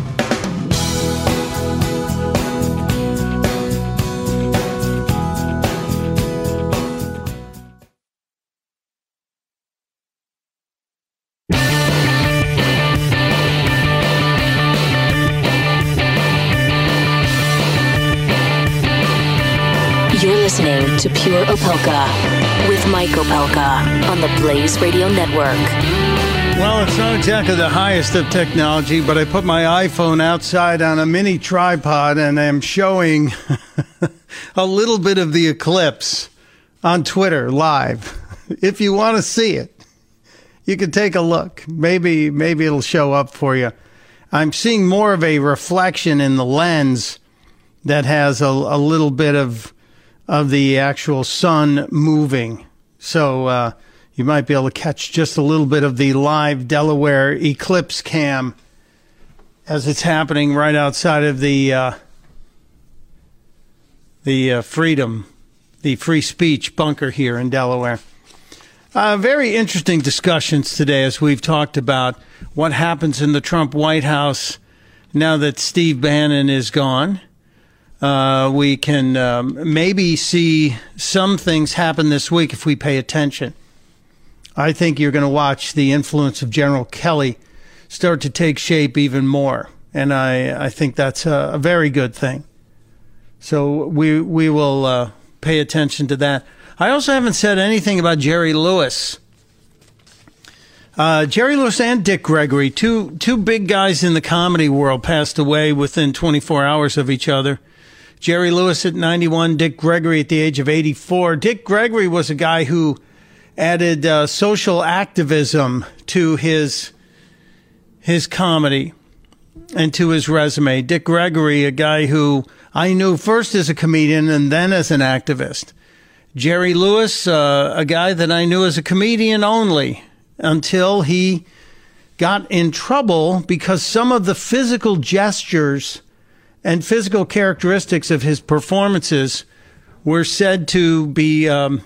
To Pure Opelka with Mike Opelka on the Blaze Radio Network. Well, it's not exactly the highest of technology, but I put my iPhone outside on a mini tripod and I'm showing [laughs] a little bit of the eclipse on Twitter live. [laughs] If you want to see it, you can take a look. Maybe maybe it'll show up for you. I'm seeing more of a reflection in the lens that has a, a little bit of of the actual sun moving. So uh, you might be able to catch just a little bit of the live Delaware eclipse cam as it's happening right outside of the uh, the uh, freedom, the free speech bunker here in Delaware. Uh, very interesting discussions today as we've talked about what happens in the Trump White House now that Steve Bannon is gone. Uh, we can um, maybe see some things happen this week if we pay attention. I think you're going to watch the influence of General Kelly start to take shape even more, and I, I think that's a, a very good thing. So we we will uh, pay attention to that. I also haven't said anything about Jerry Lewis. Uh, Jerry Lewis and Dick Gregory, two two big guys in the comedy world, passed away within 24 hours of each other. Jerry Lewis at 91, Dick Gregory at the age of 84. Dick Gregory was a guy who added uh, social activism to his his comedy and to his resume. Dick Gregory, a guy who I knew first as a comedian and then as an activist. Jerry Lewis, uh, a guy that I knew as a comedian only until he got in trouble because some of the physical gestures and physical characteristics of his performances were said to be um,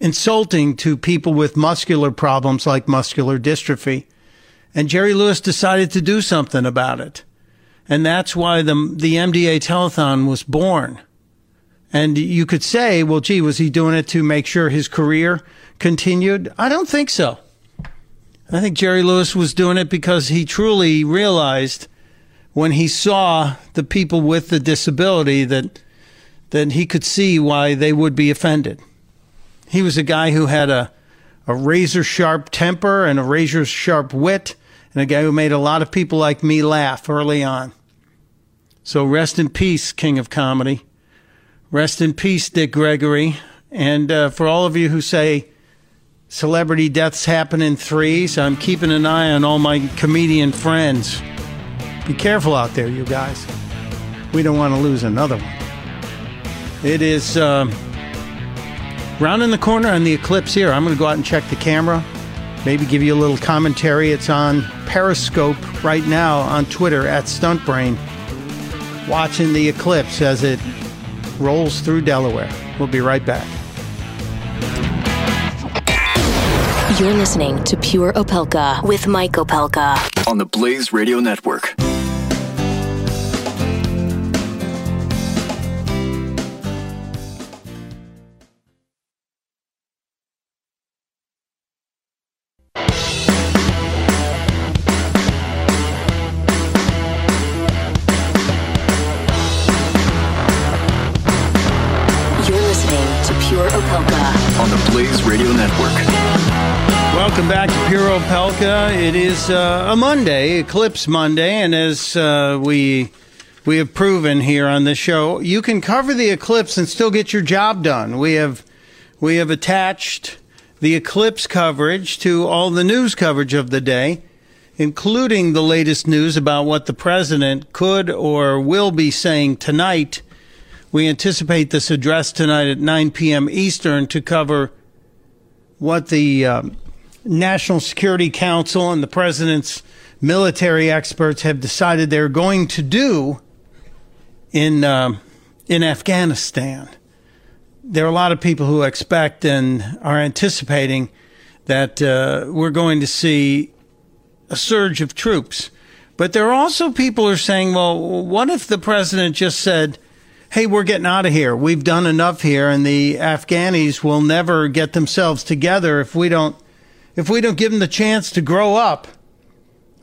insulting to people with muscular problems like muscular dystrophy. And Jerry Lewis decided to do something about it. And that's why the, the MDA telethon was born. And you could say, well, gee, was he doing it to make sure his career continued? I don't think so. I think Jerry Lewis was doing it because he truly realized when he saw the people with the disability that that he could see why they would be offended. He was a guy who had a a razor sharp temper and a razor sharp wit and a guy who made a lot of people like me laugh early on. So rest in peace, King of Comedy. Rest in peace, Dick Gregory. And uh, for all of you who say celebrity deaths happen in threes, I'm keeping an eye on all my comedian friends. Be careful out there, you guys. We don't want to lose another one. It is uh, rounding the corner on the eclipse here. I'm going to go out and check the camera, maybe give you a little commentary. It's on Periscope right now on Twitter at Stuntbrain, watching the eclipse as it rolls through Delaware. We'll be right back. You're listening to Pure Opelka with Mike Opelka. On the Blaze Radio Network. Uh, a Monday, Eclipse Monday, and as uh, we we have proven here on this show, you can cover the eclipse and still get your job done. We have we have attached the eclipse coverage to all the news coverage of the day, including the latest news about what the president could or will be saying tonight. We anticipate this address tonight at 9 p.m. Eastern to cover what the um, National Security Council and the president's military experts have decided they're going to do in um, in Afghanistan. there are a lot of people who expect and are anticipating that uh, we're going to see a surge of troops. But there are also people who are saying, well, what if the president just said, hey, we're getting out of here. We've done enough here, and the Afghanis will never get themselves together if we don't if we don't give them the chance to grow up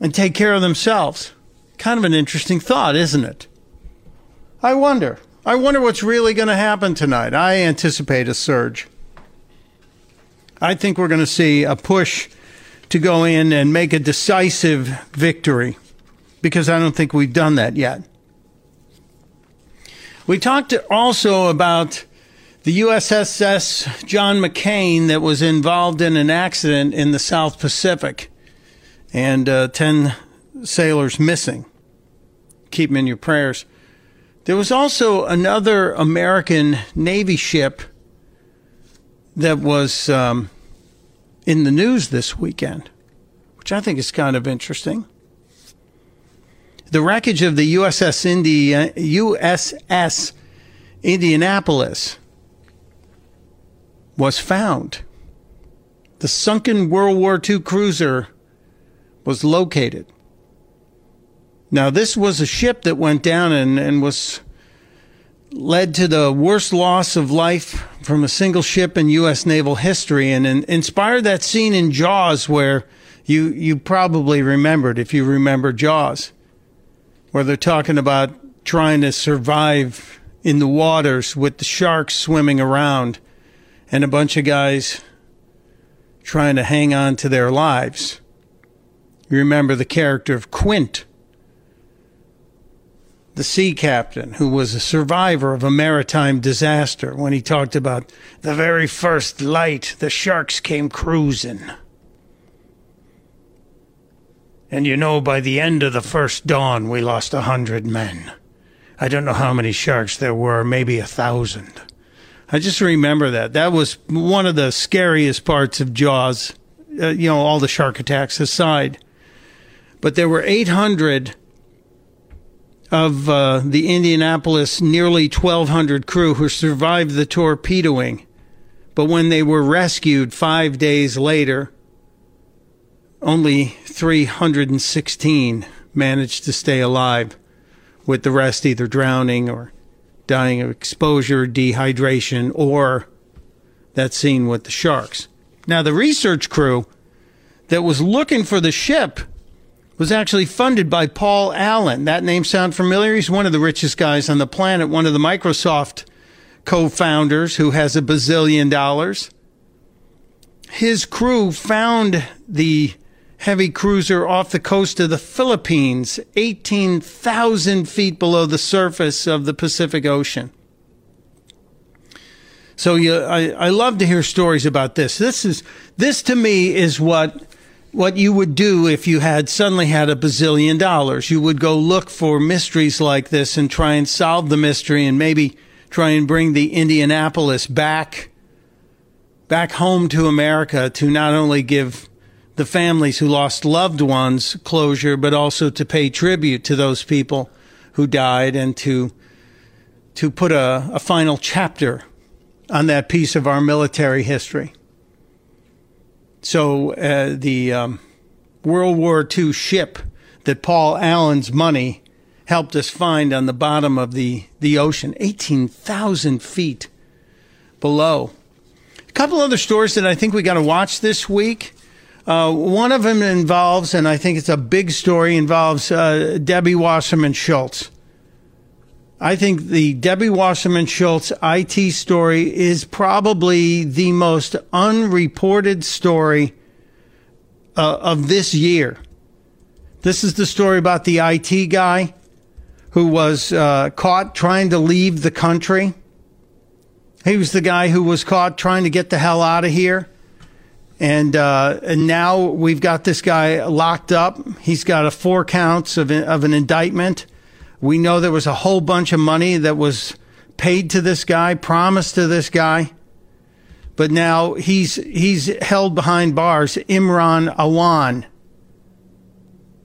and take care of themselves. Kind of an interesting thought, isn't it? I wonder. I wonder what's really going to happen tonight. I anticipate a surge. I think we're going to see a push to go in and make a decisive victory because I don't think we've done that yet. We talked also about the USSS John McCain that was involved in an accident in the South Pacific and uh, 10 sailors missing. Keep them in your prayers. There was also another American Navy ship that was um, in the news this weekend, which I think is kind of interesting. The wreckage of the USS India, USS Indianapolis was found. The sunken World War II cruiser was located. Now, this was a ship that went down and, and was led to the worst loss of life from a single ship in U.S. naval history and, and inspired that scene in Jaws where you, you probably remembered, if you remember Jaws, where they're talking about trying to survive in the waters with the sharks swimming around and a bunch of guys trying to hang on to their lives. You remember the character of Quint, the sea captain who was a survivor of a maritime disaster when he talked about the very first light, the sharks came cruising. And you know, by the end of the first dawn, we lost a hundred men. I don't know how many sharks there were, maybe a thousand. I just remember that. That was one of the scariest parts of Jaws, uh, you know, all the shark attacks aside. But there were 800 of uh, the Indianapolis nearly 1,200 crew who survived the torpedoing. But when they were rescued five days later, only 316 managed to stay alive, with the rest either drowning or dying of exposure, dehydration, or that scene with the sharks. Now, the research crew that was looking for the ship was actually funded by Paul Allen. That name sound familiar? He's one of the richest guys on the planet, one of the Microsoft co-founders who has a bazillion dollars. His crew found the heavy cruiser off the coast of the Philippines, 18,000 feet below the surface of the Pacific Ocean. So you, I, I love to hear stories about this. This is this to me is what what you would do if you had suddenly had a bazillion dollars. You would go look for mysteries like this and try and solve the mystery and maybe try and bring the Indianapolis back back home to America to not only give the families who lost loved ones closure, but also to pay tribute to those people who died and to to put a, a final chapter on that piece of our military history. So uh, the um, World War II ship that Paul Allen's money helped us find on the bottom of the, the ocean, 18,000 feet below. A couple other stories that I think we got to watch this week. Uh, one of them involves, and I think it's a big story, involves uh, Debbie Wasserman Schultz. I think the Debbie Wasserman Schultz IT story is probably the most unreported story uh, of this year. This is the story about the IT guy who was uh, caught trying to leave the country. He was the guy who was caught trying to get the hell out of here. And, uh, and now we've got this guy locked up. He's got a four counts of, of an indictment. We know there was a whole bunch of money that was paid to this guy, promised to this guy. But now he's, he's held behind bars, Imran Awan.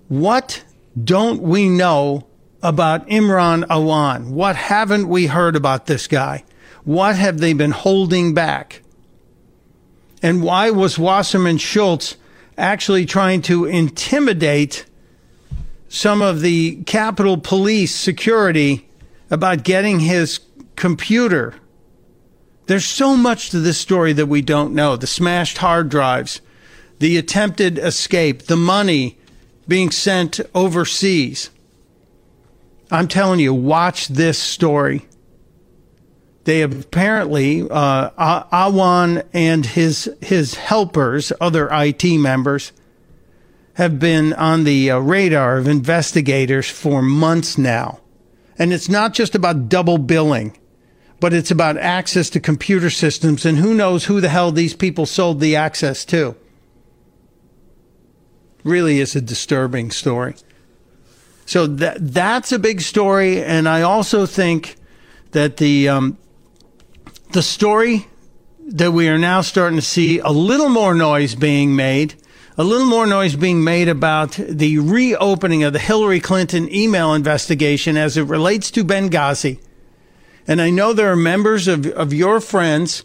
What don't we know about Imran Awan? What haven't we heard about this guy? What have they been holding back? And why was Wasserman Schultz actually trying to intimidate some of the Capitol Police security about getting his computer? There's so much to this story that we don't know. The smashed hard drives, the attempted escape, the money being sent overseas. I'm telling you, watch this story. They apparently uh, Awan and his his helpers, other IT members, have been on the uh, radar of investigators for months now, and it's not just about double billing, but it's about access to computer systems, and who knows who the hell these people sold the access to. Really is a disturbing story. So that that's a big story, and I also think that the um, the story that we are now starting to see a little more noise being made, a little more noise being made about the reopening of the Hillary Clinton email investigation as it relates to Benghazi. And I know there are members of, of your friends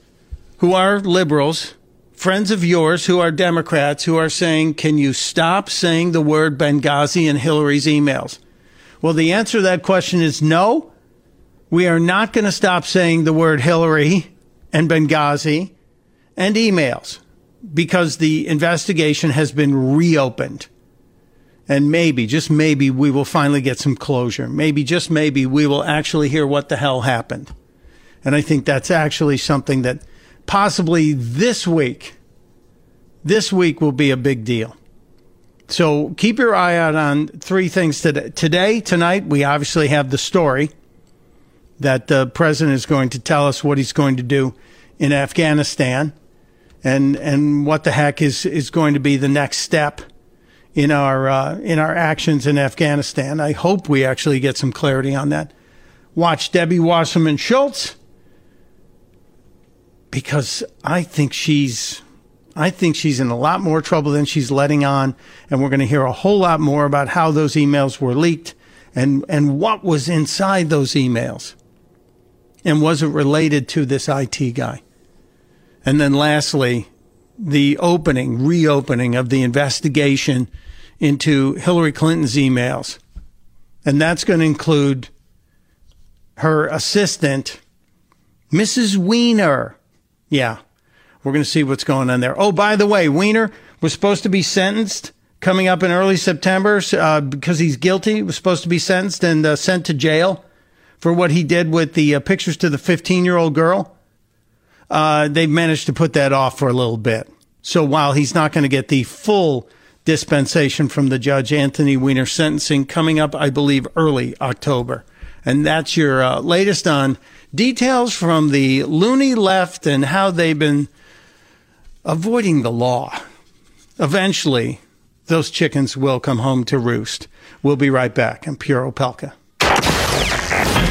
who are liberals, friends of yours who are Democrats, who are saying, can you stop saying the word Benghazi in Hillary's emails? Well, the answer to that question is no we are not going to stop saying the word Hillary and Benghazi and emails because the investigation has been reopened. And maybe, just maybe, we will finally get some closure. Maybe, just maybe, we will actually hear what the hell happened. And I think that's actually something that possibly this week, this week will be a big deal. So keep your eye out on three things today. Today, tonight, we obviously have the story that the president is going to tell us what he's going to do in Afghanistan and and what the heck is is going to be the next step in our uh, in our actions in Afghanistan. I hope we actually get some clarity on that. Watch Debbie Wasserman Schultz because I think she's I think she's in a lot more trouble than she's letting on, and we're going to hear a whole lot more about how those emails were leaked and and what was inside those emails and wasn't related to this IT guy. And then lastly, the opening, reopening of the investigation into Hillary Clinton's emails. And that's going to include her assistant, Mrs. Weiner. Yeah, we're going to see what's going on there. Oh, by the way, Weiner was supposed to be sentenced coming up in early September uh, because he's guilty. Was supposed to be sentenced and uh, sent to jail for what he did with the uh, pictures to the 15 year old girl. Uh, they managed to put that off for a little bit. So while he's not going to get the full dispensation from the judge, Anthony Weiner sentencing coming up, I believe, early October. And that's your uh, latest on details from the loony left and how they've been avoiding the law. Eventually, those chickens will come home to roost. We'll be right back. I'm Pure Opelka.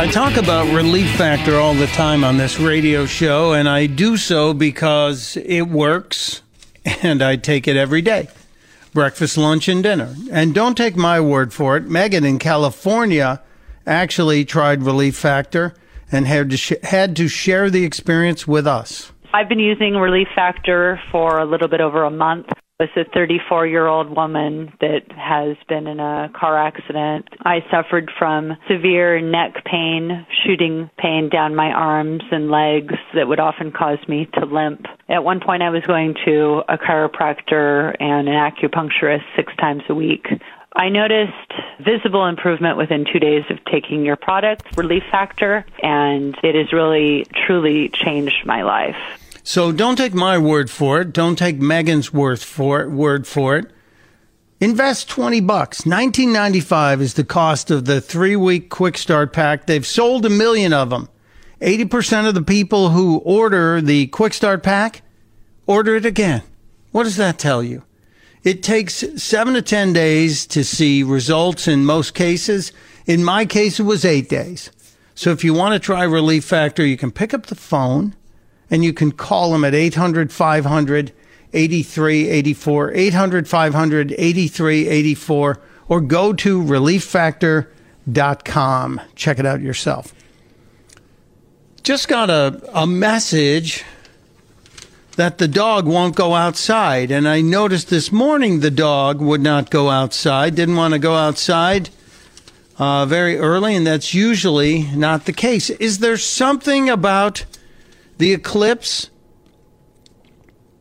I talk about relief factor all the time on this radio show, and I do so because it works and I take it every day breakfast, lunch, and dinner. And don't take my word for it. Megan in California actually tried Relief Factor and had to, sh- had to share the experience with us. I've been using Relief Factor for a little bit over a month was a 34 year old woman that has been in a car accident. I suffered from severe neck pain, shooting pain down my arms and legs that would often cause me to limp. At one point, I was going to a chiropractor and an acupuncturist six times a week. I noticed visible improvement within two days of taking your product, Relief Factor, and it has really, truly changed my life. So don't take my word for it. Don't take Megan's word for it. Word for it. Invest 20 bucks. 1995 is the cost of the 3-week quick start pack. They've sold a million of them. 80% of the people who order the quick start pack order it again. What does that tell you? It takes seven to 10 days to see results in most cases. In my case, it was eight days. So if you want to try Relief Factor, you can pick up the phone and you can call them at 800 500 8384, 800 500 8384, or go to relieffactor.com. Check it out yourself. Just got a, a message that the dog won't go outside. And I noticed this morning the dog would not go outside, didn't want to go outside uh, very early, and that's usually not the case. Is there something about the eclipse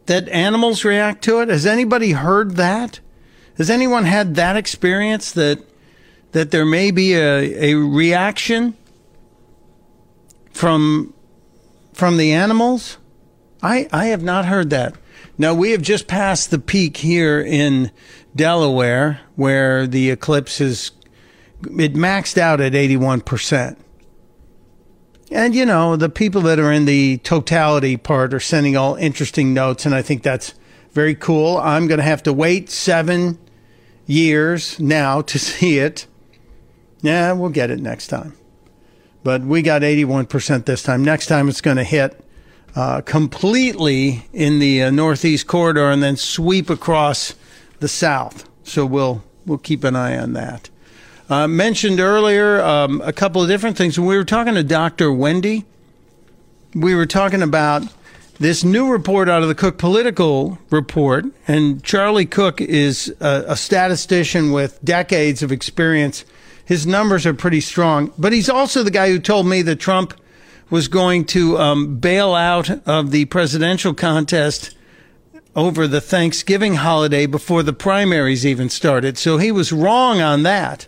that animals react to it? Has anybody heard that? Has anyone had that experience that that there may be a, a reaction from from the animals? I, I have not heard that. Now, we have just passed the peak here in Delaware where the eclipse is, it maxed out at 81%. And, you know, the people that are in the totality part are sending all interesting notes, and I think that's very cool. I'm going to have to wait seven years now to [laughs] see it. Yeah, we'll get it next time. But we got 81% this time. Next time it's going to hit uh, completely in the uh, northeast corridor and then sweep across the south. So we'll we'll keep an eye on that. Uh, mentioned earlier um, a couple of different things. We were talking to Dr. Wendy, we were talking about this new report out of the Cook Political Report, and Charlie Cook is a, a statistician with decades of experience. His numbers are pretty strong, but he's also the guy who told me that Trump was going to um, bail out of the presidential contest over the Thanksgiving holiday before the primaries even started. So he was wrong on that.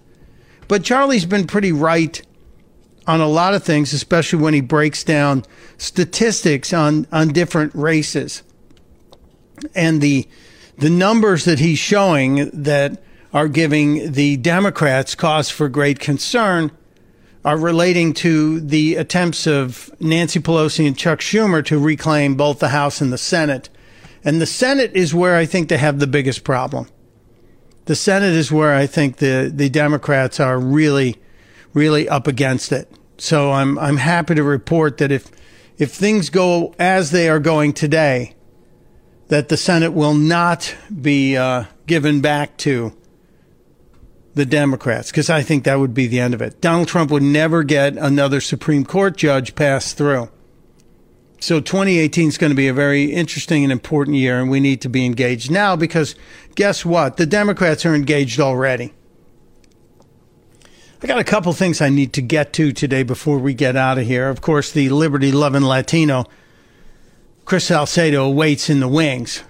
But Charlie's been pretty right on a lot of things, especially when he breaks down statistics on, on different races. And the the numbers that he's showing that are giving the Democrats cause for great concern are relating to the attempts of Nancy Pelosi and Chuck Schumer to reclaim both the House and the Senate. And the Senate is where I think they have the biggest problem. The Senate is where I think the, the Democrats are really, really up against it. So I'm I'm happy to report that if if things go as they are going today, that the Senate will not be uh, given back to the Democrats because I think that would be the end of it. Donald Trump would never get another Supreme Court judge passed through. So 2018 is going to be a very interesting and important year, and we need to be engaged now because guess what? The Democrats are engaged already. I got a couple things I need to get to today before we get out of here. Of course, the liberty loving Latino, Chris Salcedo, waits in the wings.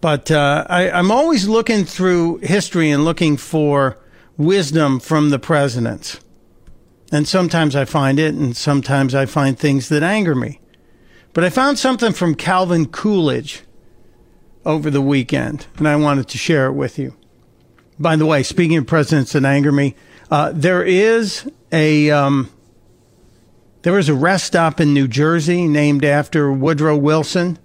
But uh, I, I'm always looking through history and looking for wisdom from the presidents. And sometimes I find it, and sometimes I find things that anger me. But I found something from Calvin Coolidge over the weekend, and I wanted to share it with you. By the way, speaking of presidents that anger me, uh, there is a um, there is a rest stop in New Jersey named after Woodrow Wilson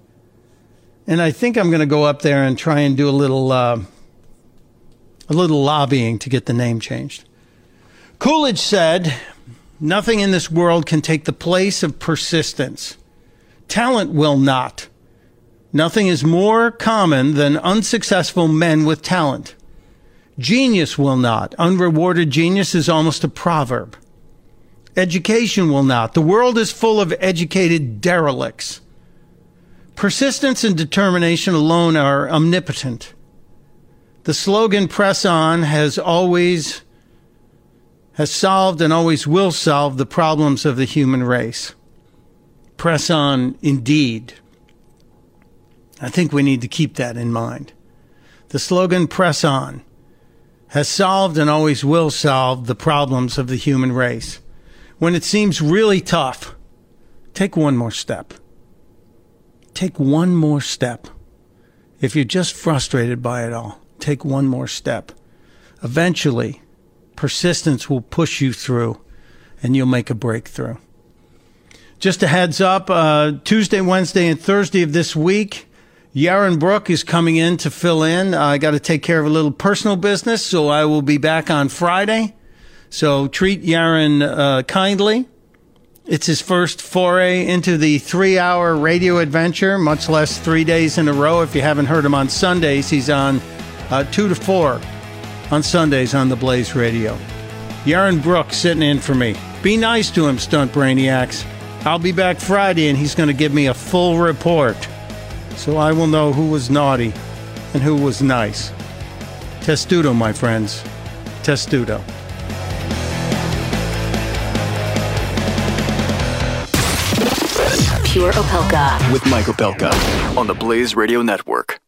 and I think I'm going to go up there and try and do a little uh, a little lobbying to get the name changed. Coolidge said, "Nothing in this world can take the place of persistence. Talent will not. Nothing is more common than unsuccessful men with talent. Genius will not. Unrewarded genius is almost a proverb. Education will not. The world is full of educated derelicts." Persistence and determination alone are omnipotent. The slogan press on has always has solved and always will solve the problems of the human race. Press on indeed. I think we need to keep that in mind. The slogan press on has solved and always will solve the problems of the human race. When it seems really tough, take one more step take one more step. If you're just frustrated by it all, take one more step. Eventually, persistence will push you through and you'll make a breakthrough. Just a heads up uh, Tuesday, Wednesday, and Thursday of this week, Yaron Brook is coming in to fill in. Uh, I got to take care of a little personal business, so I will be back on Friday. So treat Yaron uh, kindly. It's his first foray into the three hour radio adventure, much less three days in a row. If you haven't heard him on Sundays, he's on uh, two to four on Sundays on the Blaze Radio. Yaron Brooks sitting in for me. Be nice to him, Stunt Brainiacs. I'll be back Friday and he's going to give me a full report. So I will know who was naughty and who was nice. Testudo, my friends. Testudo. Pure Opelka. With Mike Opelka on the Blaze Radio Network.